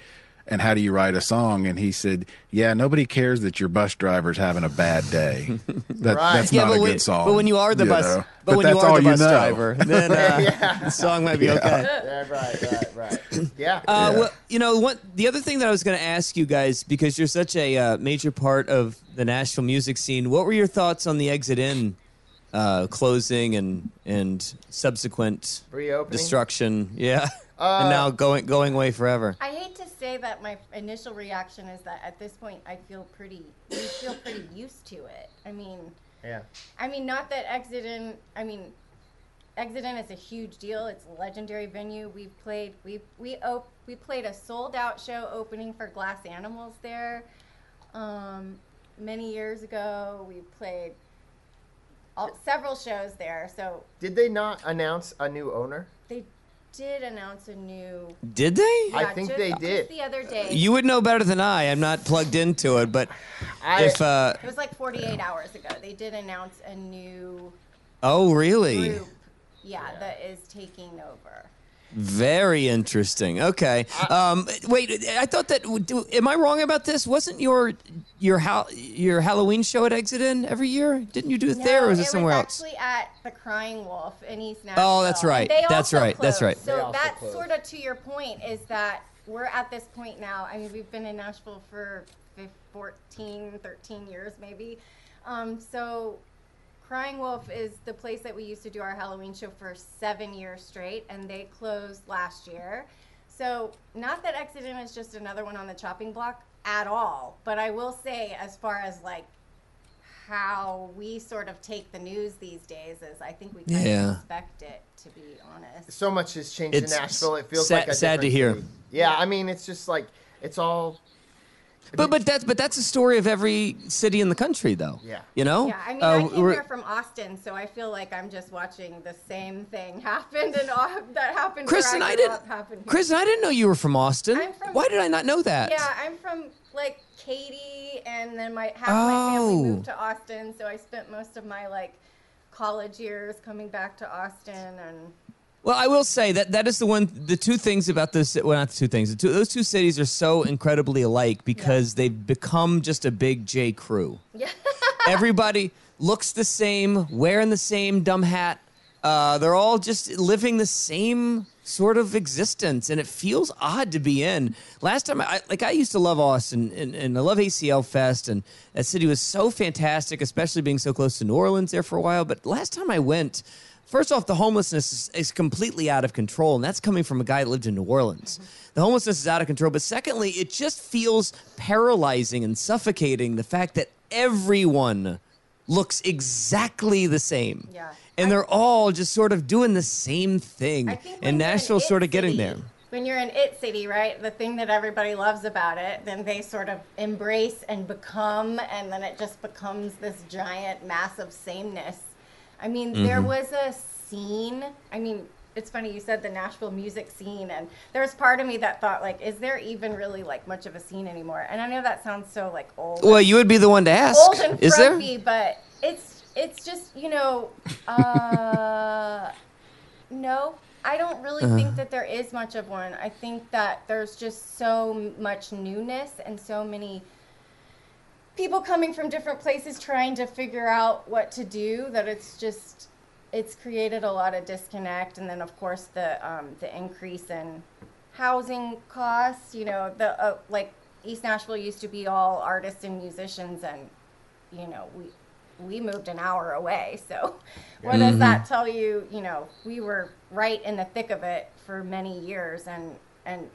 and how do you write a song? And he said, "Yeah, nobody cares that your bus driver's having a bad day. That, Right. That's yeah, not but a when, good song. but when you are the you bus, know? but, when you are all the bus know. driver, then uh, the song might be okay. Yeah, right, right, right. Yeah. Uh, Well, you know what? The other thing that I was going to ask you guys, because you're such a uh, major part of the Nashville music scene, what were your thoughts on the Exit In uh, closing and and subsequent Reopening? destruction? Yeah, Uh, and now going going away forever. I hate to say that my initial reaction is that at this point I feel pretty we feel pretty used to it. I mean, yeah. I mean not that Exit In I mean Exit In is a huge deal. It's a legendary venue. We've played we we op- we played a sold out show opening for Glass Animals there um, many years ago. We played all, several shows there. So Did they not announce a new owner? they did announce a new Did they? I think just- they just did. the other day. You would know better than I. I'm not plugged into it, but I, if uh, It was like 48 hours ago. They did announce a new oh really? group, yeah, that is taking over. Very interesting. Okay. Um, wait, I thought that. do- Am I wrong about this? Wasn't your your hal- your Halloween show at Exit In every year? Didn't you do it there, or was it, somewhere else? actually at the Crying Wolf in East Nashville. Oh, that's right. they That's also right. That's right. So also that's closed. sort of to your point is that we're at this point now. I mean, we've been in Nashville for fif- 14, 13 years maybe. Um, so Crying Wolf is the place that we used to do our Halloween show for seven years straight, and they closed last year. So, not that Exodus is just another one on the chopping block at all, but I will say, as far as like how we sort of take the news these days, is I think we kind Yeah. of expect it, to be honest. so much has changed It's in Nashville. It feels sad- like a sad to hear. city. Yeah, I mean, it's just like it's all. But but that's but that's a story of every city in the country, though. Yeah. You know. Yeah, I mean, Uh, I came here from Austin, so I feel like I'm just watching the same thing happen and all, that happened. Kristyn, where I I, didn't. up happen here. Kristyn, I didn't know you were from Austin. I'm from- Why did I not know that? Yeah, I'm from like Katy, and then my half my family Oh. moved to Austin, so I spent most of my like college years coming back to Austin, and Well, I will say that that is the one. The two things about this. Well, not the two things. The two, those two cities are so incredibly alike because they've become just a big J. Crew. yeah, Everybody looks the same, wearing the same dumb hat. Uh, they're all just living the same sort of existence, and it feels odd to be in. Last time, I like I used to love Austin, and, and I love ACL Fest, and that city was so fantastic, especially being so close to New Orleans there for a while. But last time I went, first off, the homelessness is, is completely out of control, and that's coming from a guy that lived in New Orleans. Mm-hmm. The homelessness is out of control, but secondly, it just feels paralyzing and suffocating. The fact that everyone looks exactly the same. Yeah. And I- they're all just sort of doing the same thing. I think when and Nashville's sort of getting there. When you're in it city, right, the thing that everybody loves about it, then they sort of embrace and become, and then it just becomes this giant, massive sameness. I mean, Mm-hmm. there was a scene. I mean, it's funny you said the Nashville music scene, and there was part of me that thought, like, is there even really like much of a scene anymore? And I know that sounds so like old. Well, you would be the one to ask. old and Is there? but it's it's just you know, uh, no, I don't really Uh-huh. think that there is much of one. I think that there's just so much newness and so many people coming from different places trying to figure out what to do that it's just it's created a lot of disconnect and then of course the um, the increase in housing costs you know the uh, like east nashville used to be all artists and musicians and you know we we moved an hour away. So, what does that tell you? You know, we were right in the thick of it for many years, and and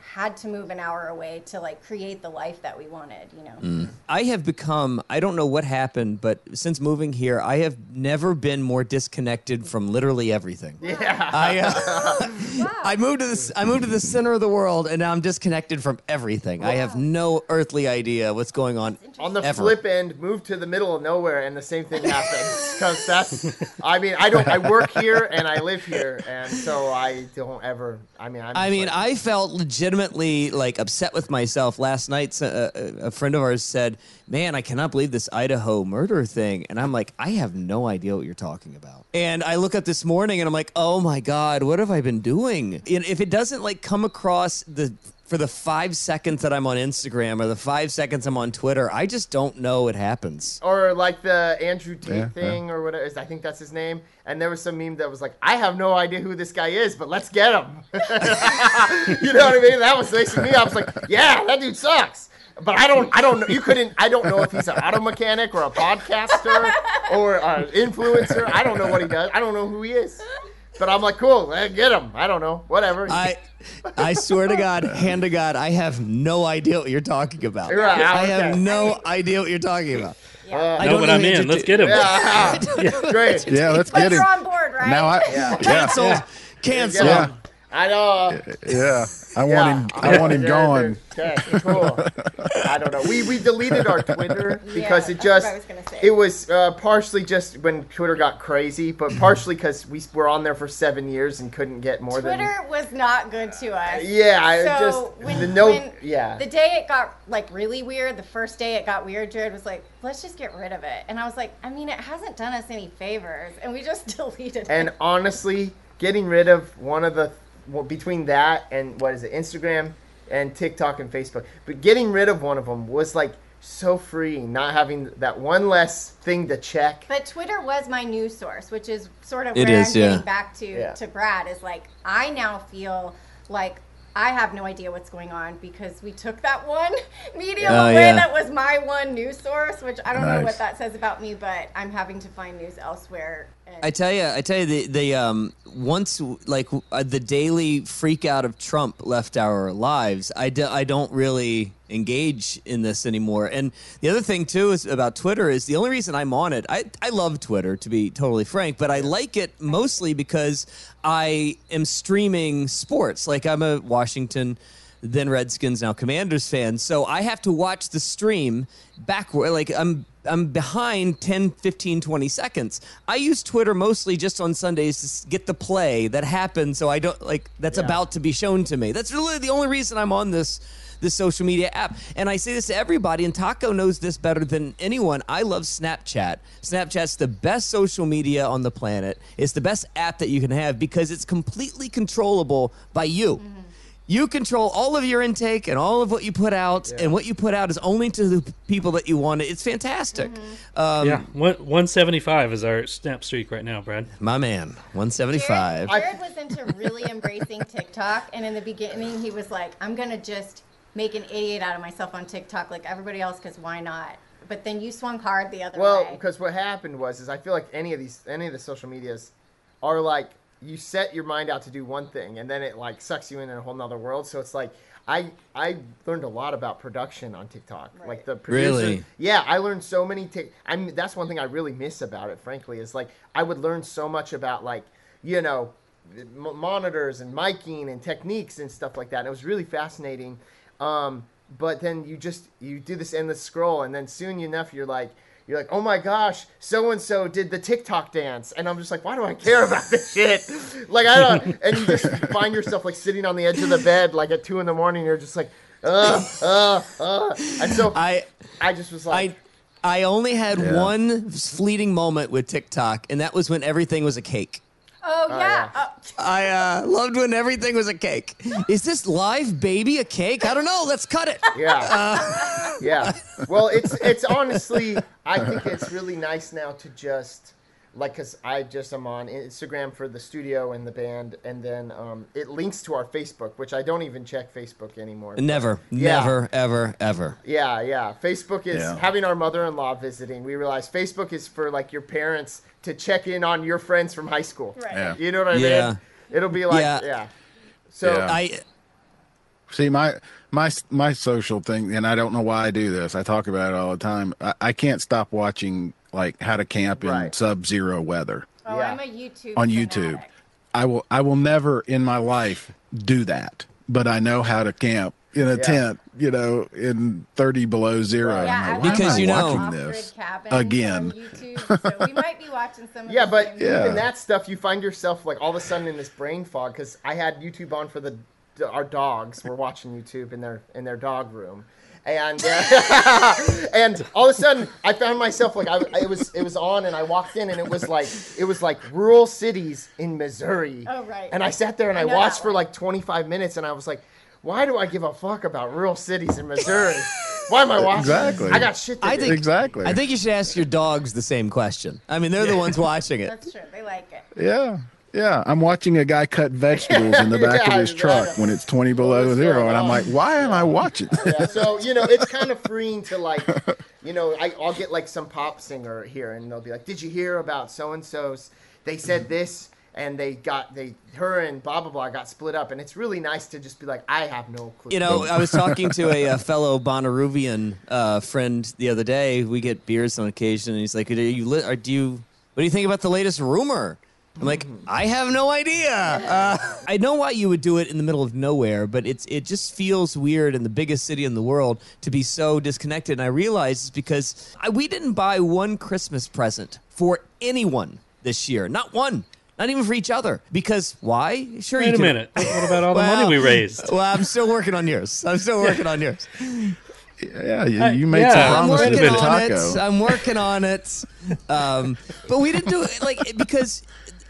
had to move an hour away to like create the life that we wanted. You know. I have become, I don't know what happened, but since moving here, I have never been more disconnected from literally everything. Yeah. I, uh, I moved to this. I moved to the center of the world, and now I'm disconnected from everything. I have no earthly idea what's going on. On the ever. flip end, move to the middle of nowhere, and the same thing happens. Because that's, I mean, I don't. I work here and I live here, and so I don't ever. I mean, I'm I mean, like- I felt legitimately like upset with myself last night. A, a, uh, uh, a friend of ours said, "Man, I cannot believe this Idaho murder thing," and I'm like, "I have no idea what you're talking about." And I look up this morning, and I'm like, "Oh my god, what have I been doing?" And if it doesn't like come across the for the five seconds that I'm on Instagram or the five seconds I'm on Twitter, I just don't know it happens. or like the Andrew Tate Yeah, thing, or whatever. I think that's his name. And there was some meme that was like, "I have no idea who this guy is, but let's get him." you know what I mean? That was facing me. I was like, "Yeah, that dude sucks." But I don't, I don't know. You couldn't. I don't know if he's an auto mechanic or a podcaster or an influencer. I don't know what he does. I don't know who he is. But I'm like, cool, eh, get him. I don't know, whatever. I I swear to God, hand to God, I have no idea what you're talking about. Right, I have okay. no idea what you're talking about. I know don't what I'm in. Let's do- get him. yeah, great. Yeah, let's But get him. you're on board, right? Now I Yeah. Cancelled. Yeah. Cancelled. Yeah. I know. yeah. I want Yeah. him. I want him gone. Okay, cool. I don't know. We we deleted our Twitter because Yeah, it just that's what I was it was uh, partially just when Twitter got crazy, but partially because we were on there for seven years and couldn't get more than. Twitter was not good to us. Yeah, I so just when, the no. when yeah. the day it got like really weird, the first day it got weird, Jared was like, "Let's just get rid of it," and I was like, "I mean, it hasn't done us any favors," and we just deleted and it. honestly, getting rid of one of the well, between that and what is it, Instagram and TikTok and Facebook, but getting rid of one of them was like so freeing. Not having that one less thing to check. But Twitter was my news source, which is sort of It where is, I'm yeah. getting back to Yeah. to Brad. Is like I now feel like I have no idea what's going on because we took that one medium Oh, away yeah. that was my one news source, which I don't know what that says about me, but I'm having to find news elsewhere. And I tell you, I tell you, the, the um once like uh, the daily freak out of Trump left our lives, I, I don't really engage in this anymore. And the other thing too is about Twitter is the only reason I'm on it. I I love Twitter to be totally frank, but I like it mostly because I am streaming sports. Like I'm a Washington then Redskins now Commanders fan. So I have to watch the stream backward like I'm I'm behind 10 15 20 seconds. I use Twitter mostly just on Sundays to get the play that happened so I don't like that's about to be shown to me. That's really the only reason I'm on this this social media app. And I say this to everybody, and Taco knows this better than anyone. I love Snapchat. Snapchat's the best social media on the planet. It's the best app that you can have because it's completely controllable by you. You control all of your intake and all of what you put out, and what you put out is only to the people that you want. It's fantastic. Um, yeah, 175 is our snap streak right now, Brad. My man, 175. Jared, Jared was into really embracing TikTok, and in the beginning, he was like, "I'm gonna just make an idiot out of myself on TikTok, like everybody else, because why not?" But then you swung hard the other Well, way. because what happened was, is I feel like any of these, any of the social medias, are like you set your mind out to do one thing, and then it like sucks you in a whole nother world. So it's like I I learned a lot about production on TikTok. Like the producer, Really? yeah, I learned so many. T- I mean, that's one thing I really miss about it. Frankly, is like I would learn so much about like you know m- monitors and miking and techniques and stuff like that. And it was really fascinating. Um, but then you just you do this endless scroll, and then soon enough you're like you're like, oh my gosh, so and so did the TikTok dance, and I'm just like, why do I care about this shit? Like I don't, and you just find yourself like sitting on the edge of the bed, like at two in the morning, you're just like, uh, uh, uh, and so I, I just was like, I I only had one fleeting moment with TikTok, and that was when everything was a cake. Oh yeah, yeah. Oh, I uh, loved when everything was a cake. Is this live baby a cake? I don't know. Let's cut it. Yeah. yeah. Well, it's it's honestly, I think it's really nice now to just like because I just am on Instagram for the studio and the band, and then um, it links to our Facebook, which I don't even check Facebook anymore. Never, Yeah. never, ever, ever. Yeah, yeah. Facebook is Yeah. having our mother-in-law visiting. We realized Facebook is for like your parents to check in on your friends from high school. Right. Yeah. You know what I Yeah. mean? It'll be like Yeah. yeah. So Yeah. I See my my my social thing, and I don't know why I do this. I talk about it all the time. I, I can't stop watching like how to camp in Right. sub-zero weather Oh, Yeah. I'm a YouTube on fanatic. YouTube. I will I will never in my life do that, but I know how to camp in a Yeah. tent, you know, in 30 below zero. Yeah, like, why Because am I you know- watching Off-grid this again? YouTube, so we might be watching some of Yeah, but same Yeah. even that stuff, you find yourself like all of a sudden in this brain fog because I had YouTube on for the our dogs. We're watching YouTube in their in their dog room, and uh, and all of a sudden I found myself like I, it was it was on and I walked in and it was like it was like rural cities in Missouri. Oh, right. And I sat there and I, I watched for like 25 minutes and I was like. Why do I give a fuck about rural cities in Missouri? Why am I watching? this? Exactly. I got shit to I do. think Exactly. I think you should ask your dogs the same question. I mean, they're the ones watching it. That's true. They like it. Yeah. Yeah, I'm watching a guy cut vegetables in the back Yeah, of his truck exactly. when it's 20 below What's zero, and I'm like, why am I watching? yeah, so you know, it's kind of freeing to like, you know, I, I'll get like some pop singer here, and they'll be like, "Did you hear about so and so's? They said this, and they got they her and blah blah blah got split up, and it's really nice to just be like, I have no clue. You know, I was talking to a, uh fellow Bonnaroovian uh, friend the other day. We get beers on occasion, and he's like, "Are you? Li- are, do you? What do you think about the latest rumor?" I'm like, I have no idea. Uh, I know why you would do it in the middle of nowhere, but it's it just feels weird in the biggest city in the world to be so disconnected. And I realize it's because I, we didn't buy one Christmas present for anyone this year, not one. Not even for each other. Because why? Sure, you Wait a can- minute. What about all the money we raised? Well, I'm still working on yours. I'm still working on yours. yeah, you, I- you made yeah, some I'm working to on it. I'm working on it. Um, but we didn't do it like because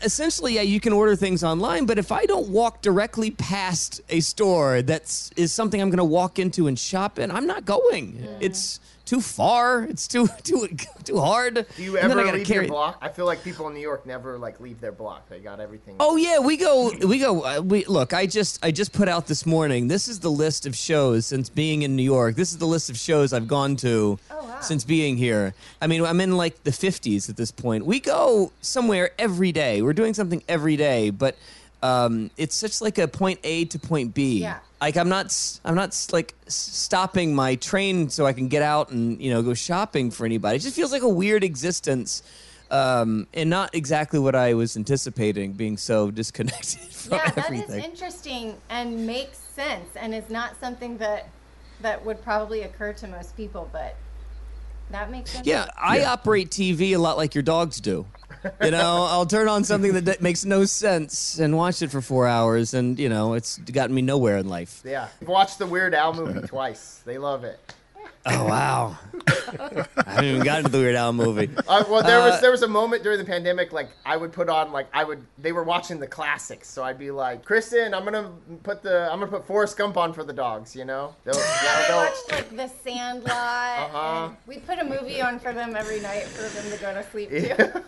essentially, yeah, you can order things online. But if I don't walk directly past a store that's is something I'm going to walk into and shop in, I'm not going. It's too far. It's too too too hard. Do you ever I leave carry- your block? I feel like people in New York never like leave their block. They got everything. Oh yeah, we go. We go. Uh, we look. I just. I just put out this morning. This is the list of shows since being in New York. This is the list of shows I've gone to Oh, wow. since being here. I mean, I'm in like the 50s at this point. We go somewhere every day. We're doing something every day, but um, it's such like a point A to point B. Yeah. Like I'm not. I'm not like stopping my train so I can get out and you know go shopping for anybody. It just feels like a weird existence. Um, and not exactly what I was anticipating, being so disconnected from Yeah, that is everything. interesting and makes sense, and is not something that that would probably occur to most people, but that makes sense. Yeah, I operate TV a lot like your dogs do. You know, I'll turn on something that d- makes no sense and watch it for four hours, and you know, it's gotten me nowhere in life. Yeah, watch the Weird Al movie twice. They love it. Oh wow, I haven't even gotten to the Weird Al movie. Uh, well, there was Uh, there was a moment during the pandemic, like I would put on like I would they were watching the classics, so I'd be like, Kristyn, I'm gonna put the I'm gonna put Forrest Gump on for the dogs, you know. They'll, they'll, they'll- watched like The Sandlot. Uh-huh. and we put a movie on for them every night for them to go to sleep to.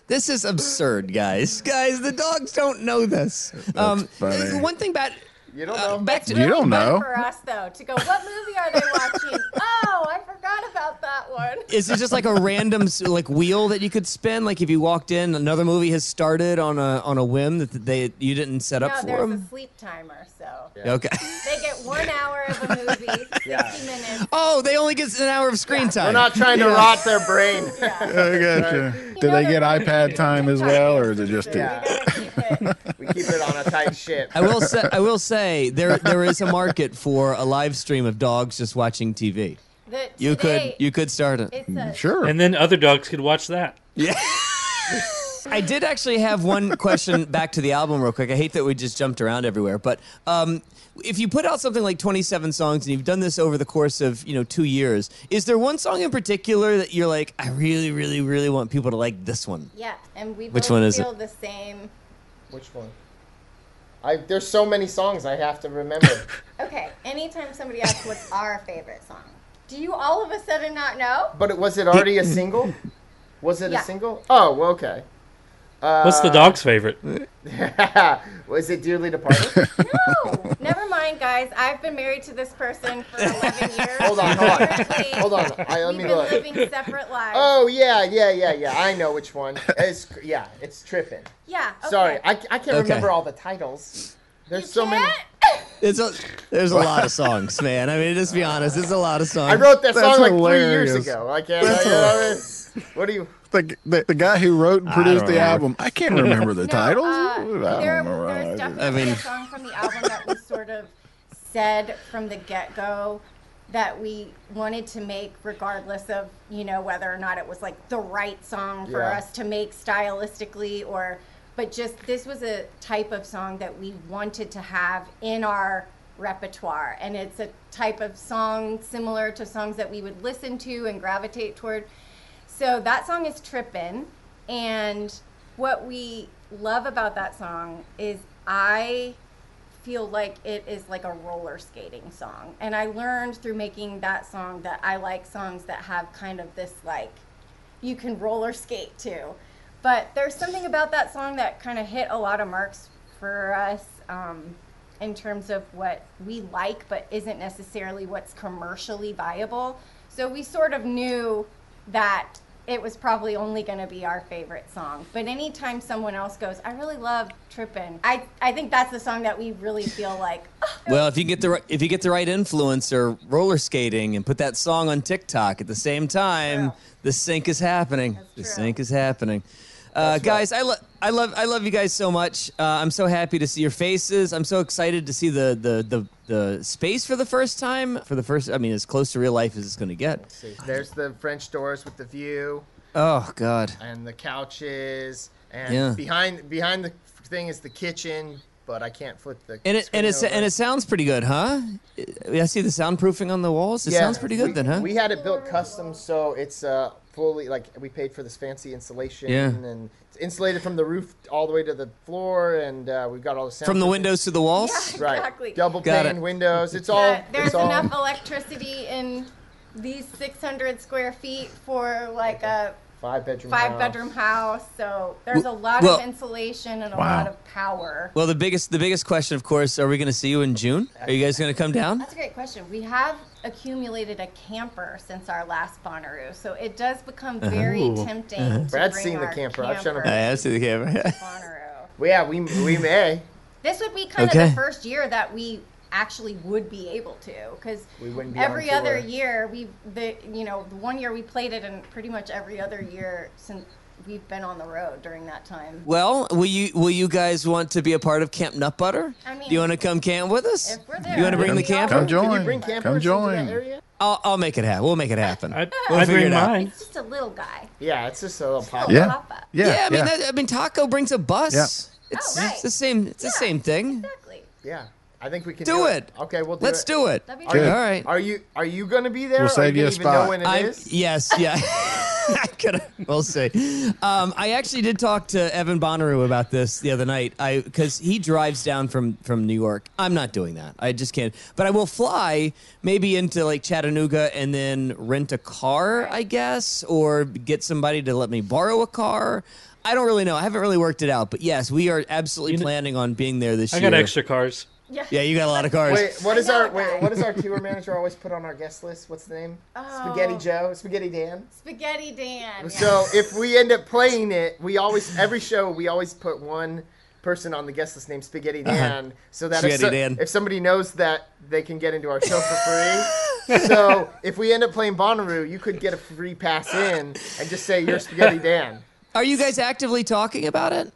This is absurd, guys. Guys, the dogs don't know this. Um, funny. one thing about you don't uh, know. back to You don't know. for us though to go. What movie are they watching? oh, I forgot about that one. Is it just like a random like wheel that you could spin? Like if you walked in, another movie has started on a on a whim that they you didn't set up No, for there's them. a sleep timer, so Okay. they get one hour of a movie, sixty Yeah. minutes. Oh, they only get an hour of screen time. We're not trying to rot their brain. I gotcha. Do they get iPad time as well, or is it just? Yeah. We gotta keep it. We keep it on a tight ship. I will say I will say there there is a market for a live stream of dogs just watching TV. The, You could you could start it. A, Sure. And then other dogs could watch that. I did actually have one question back to the album real quick. I hate that we just jumped around everywhere, but um, if you put out something like 27 songs and you've done this over the course of you know two years, is there one song in particular that you're like, I really, really, really want people to like this one? yeah, and we Which both one is it? feel the same. Which one? I there's so many songs I have to remember. Okay, anytime somebody asks what's our favorite song, do you all of a sudden not know? but it, was it already a single? Was it Yeah. a single? Oh, well, okay. What's the uh, dog's favorite? Was it Dearly Departed? No, never mind, guys. I've been married to this person for 11 years. Hold on, hold on. Apparently, Hold on. I, let We've me been look. living separate lives. Oh yeah, yeah, yeah, yeah. I know which one. It's yeah, it's tripping. yeah. Okay. Sorry, I, I can't Okay. remember all the titles. There's You so many. can't? It's a, there's a lot of songs, man. I mean, just be honest, it's a lot of songs. I wrote that That's song like three years ago. I can't. I, you know, what do you? The, the, the guy who wrote and produced the album, I can't remember the No, titles. uh, I don't there, remember. there's I- definitely I mean- a song from the album that we sort of said from the get-go that we wanted to make regardless of you know whether or not it was like the right song for Yeah. us to make stylistically or but just this was a type of song that we wanted to have in our repertoire and it's a type of song similar to songs that we would listen to and gravitate toward so that song is Trippin'. And what we love about that song is I feel like it is like a roller skating song. And I learned through making that song that I like songs that have kind of this like you can roller skate too. But there's something about that song that kind of hit a lot of marks for us um, in terms of what we like, but isn't necessarily what's commercially viable. So we sort of knew that it was probably only going to be our favorite song. But anytime someone else goes, I really love Trippin', I, I think that's the song that we really feel like, "Oh, Well, if you get the if you get the right influencer roller skating and put that song on TikTok at the same time, the sync is happening. The sync is happening. Uh, guys, I love I love I love you guys so much. Uh, I'm so happy to see your faces. I'm so excited to see the the the, the space for the first time. For the first, I mean, as close to real life as it's going to get. There's the French doors with the view Oh God. and the couches, and Yeah. behind behind the thing is the kitchen. But I can't flip the. And it and it and it sounds pretty good, huh? I see the soundproofing on the walls. It Yeah, sounds pretty good we, then, huh? We had it built custom, so it's uh, fully like we paid for this fancy insulation, Yeah. and it's insulated from the roof all the way to the floor, and uh, we've got all the sound From the windows to the walls. Yeah. right, Exactly. double Got pane it. windows. It's all. that there's it's all, enough electricity in these 600 square feet for like a five bedroom. five house. bedroom house. So there's a lot well- of insulation and a Wow. lot of power. Well, the biggest the biggest question, of course, are we going to see you in June? Are you guys going to come down? That's a great question. We have accumulated a camper since our last Bonnaroo, so it does become very Ooh. tempting. Uh-huh. to Brad's bring seen the our camper. I've shown him. camper I have seen the camper. Bonnaroo. Well, yeah, we we may. This would be kind of the first year that we actually would be able to because We wouldn't be on every other year we the you know the one year we played it and pretty much every other year since we've been on the road during that time well, will you will you guys want to be a part of Camp Nut Butter? I mean, Do you want to come camp with us? if we're there you want to bring the be camper? all Come join. Can you bring campers Come into join. I'll, I'll make it happen. We'll make it happen. I'd, We'll I'd figure bring it out. mine. it's just a little guy Yeah, it's just a little pop. Yeah. pop up. Yeah, yeah, I mean, yeah. That, I mean, Taco brings a bus. Yeah. It's, Oh, right. it's the same. It's the same thing. exactly Yeah, I think we can Do it. Okay, we'll do Let's it. do it. That'd be Are you. All right. Are you are you gonna be there? We'll save you a don't know spot. when it I'm, is? yes, yeah. I could. We'll see. Um, I actually did talk to Evan Bonnaroo about this the other night. I because he drives down from from New York. I'm not doing that. I just can't. But I will fly maybe into like Chattanooga and then rent a car, I guess, or get somebody to let me borrow a car. I don't really know. I haven't really worked it out. But yes, we are absolutely You kn- planning on being there this I year. I got extra cars. Yeah Yeah, you got a lot of cars. Wait, what I is know our that. wait, what does our tour manager always put on our guest list? What's the name? Spaghetti Oh. Joe, Spaghetti Dan. spaghetti dan yeah. So if we end up playing it, we always every show we always put one person on the guest list named Spaghetti Dan, so that if, Uh-huh. So- Dan. if somebody knows that they can get into our show for free. so if we end up playing Bonnaroo, you could get a free pass in and just say you're Spaghetti Dan. Are you guys actively talking about it?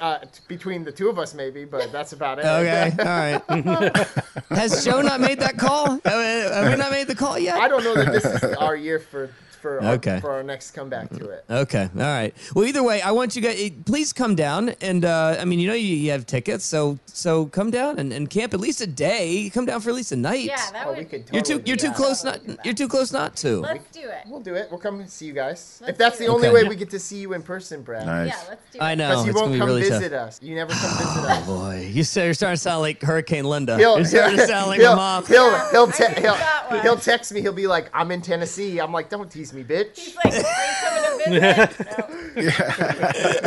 Uh, between the two of us, maybe, but that's about it. Okay, all right. Has Joe not made that call? Have we not made the call yet? I don't know that this is our year for for our, Okay. for our next comeback to it. Okay, all right. Well, either way, I want you guys. eh, Please come down, and uh, I mean, you know, you, you have tickets, so so come down and, and camp at least a day. Come down for at least a night. yeah that Oh, would we could. You're too you're too that. close not you're too close not to. let's do it We'll do it. We'll come and see you guys. Let's if that's the it. only Okay. way we get to see you in person, Brad. Nice. yeah let's do it I know Because he it's won't come really visit tough. us. You never come visit us. Oh boy, you say you're starting to sound like Hurricane Linda. He'll, you're starting to sound like he'll, a mom. He'll, he'll, te- he'll, he'll text me. He'll be like, "I'm in Tennessee." I'm like, "Don't tease me, bitch." he's like are you coming to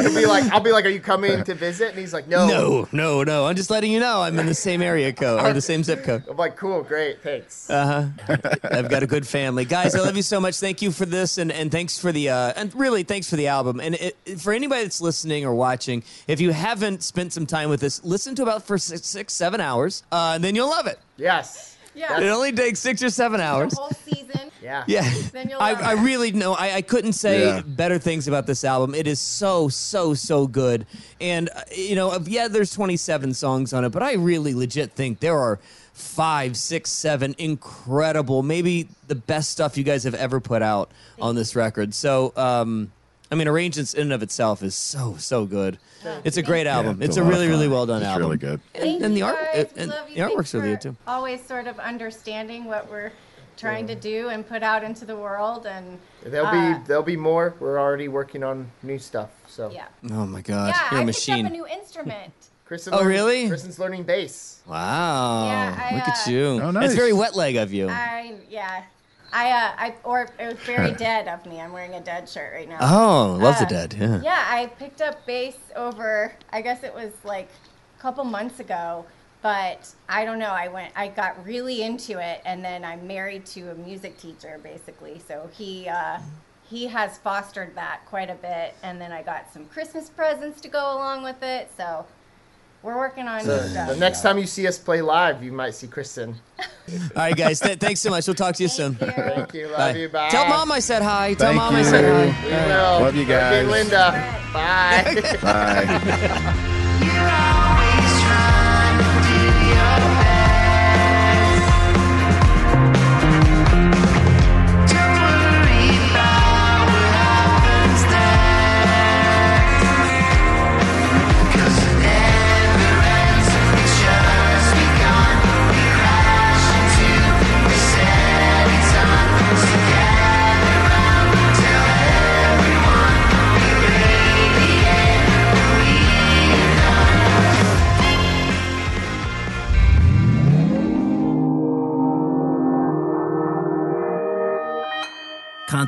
He'll be like, I'll be like, "Are you coming to visit?" And he's like, "No." No, no, no. I'm just letting you know I'm in the same area code or the same zip code. I'm like, "Cool, great, thanks." Uh huh. I've got a good family, guys. I love you so much. Thank you for this, and, and thanks for the uh, and really thanks for the album. And it, for anybody that's listening or watching, if you haven't spent some time with this, listen to about for six, six seven hours, uh, and then you'll love it. yes. Yeah. It only takes six or seven hours. The whole season. Yeah. Yeah. Then you'll I, I really know. I, I couldn't say Yeah. better things about this album. It is so, so, so good. And, uh, you know, of- yeah, there's 27 songs on it, but I really legit think there are five, six, seven incredible, maybe the best stuff you guys have ever put out on this record. So, um, I mean, Arrangements in and of itself is so, so good. It's a great album. Yeah, it's, a lot of really, really well done it's album. really good. Thank and the you art- guys. and Love you. the artwork's really for good, too. Always sort of understanding what we're trying to do and put out into the world, and There'll uh, be there'll be more. We're already working on new stuff. So yeah, Oh, my God. yeah. You're a I machine. picked up a new instrument. Kristyn. Oh, learned- really? Kristyn's learning bass. Wow. Yeah, I, Look at uh, you. Oh, nice. That's nice. very wet leg of you. I yeah, I uh, I or it was very dead of me. I'm wearing a dead shirt right now. Oh, love the Uh, dead. Yeah. Yeah, I picked up bass over. I guess it was like a couple months ago, but I don't know. I went. I got really into it, and then I'm married to a music teacher, basically. So he. Uh, he has fostered that quite a bit, and then I got some Christmas presents to go along with it. So we're working on So stuff. the next time you see us play live, you might see Kristyn. All right, guys. Th- thanks so much. We'll talk to you soon. Thank you. Thank you. Love Bye. you. Bye. Tell mom I said hi. Tell Thank mom I you. said We will. Love you Okay, guys. Linda. Bye. Bye.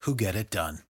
who get it done.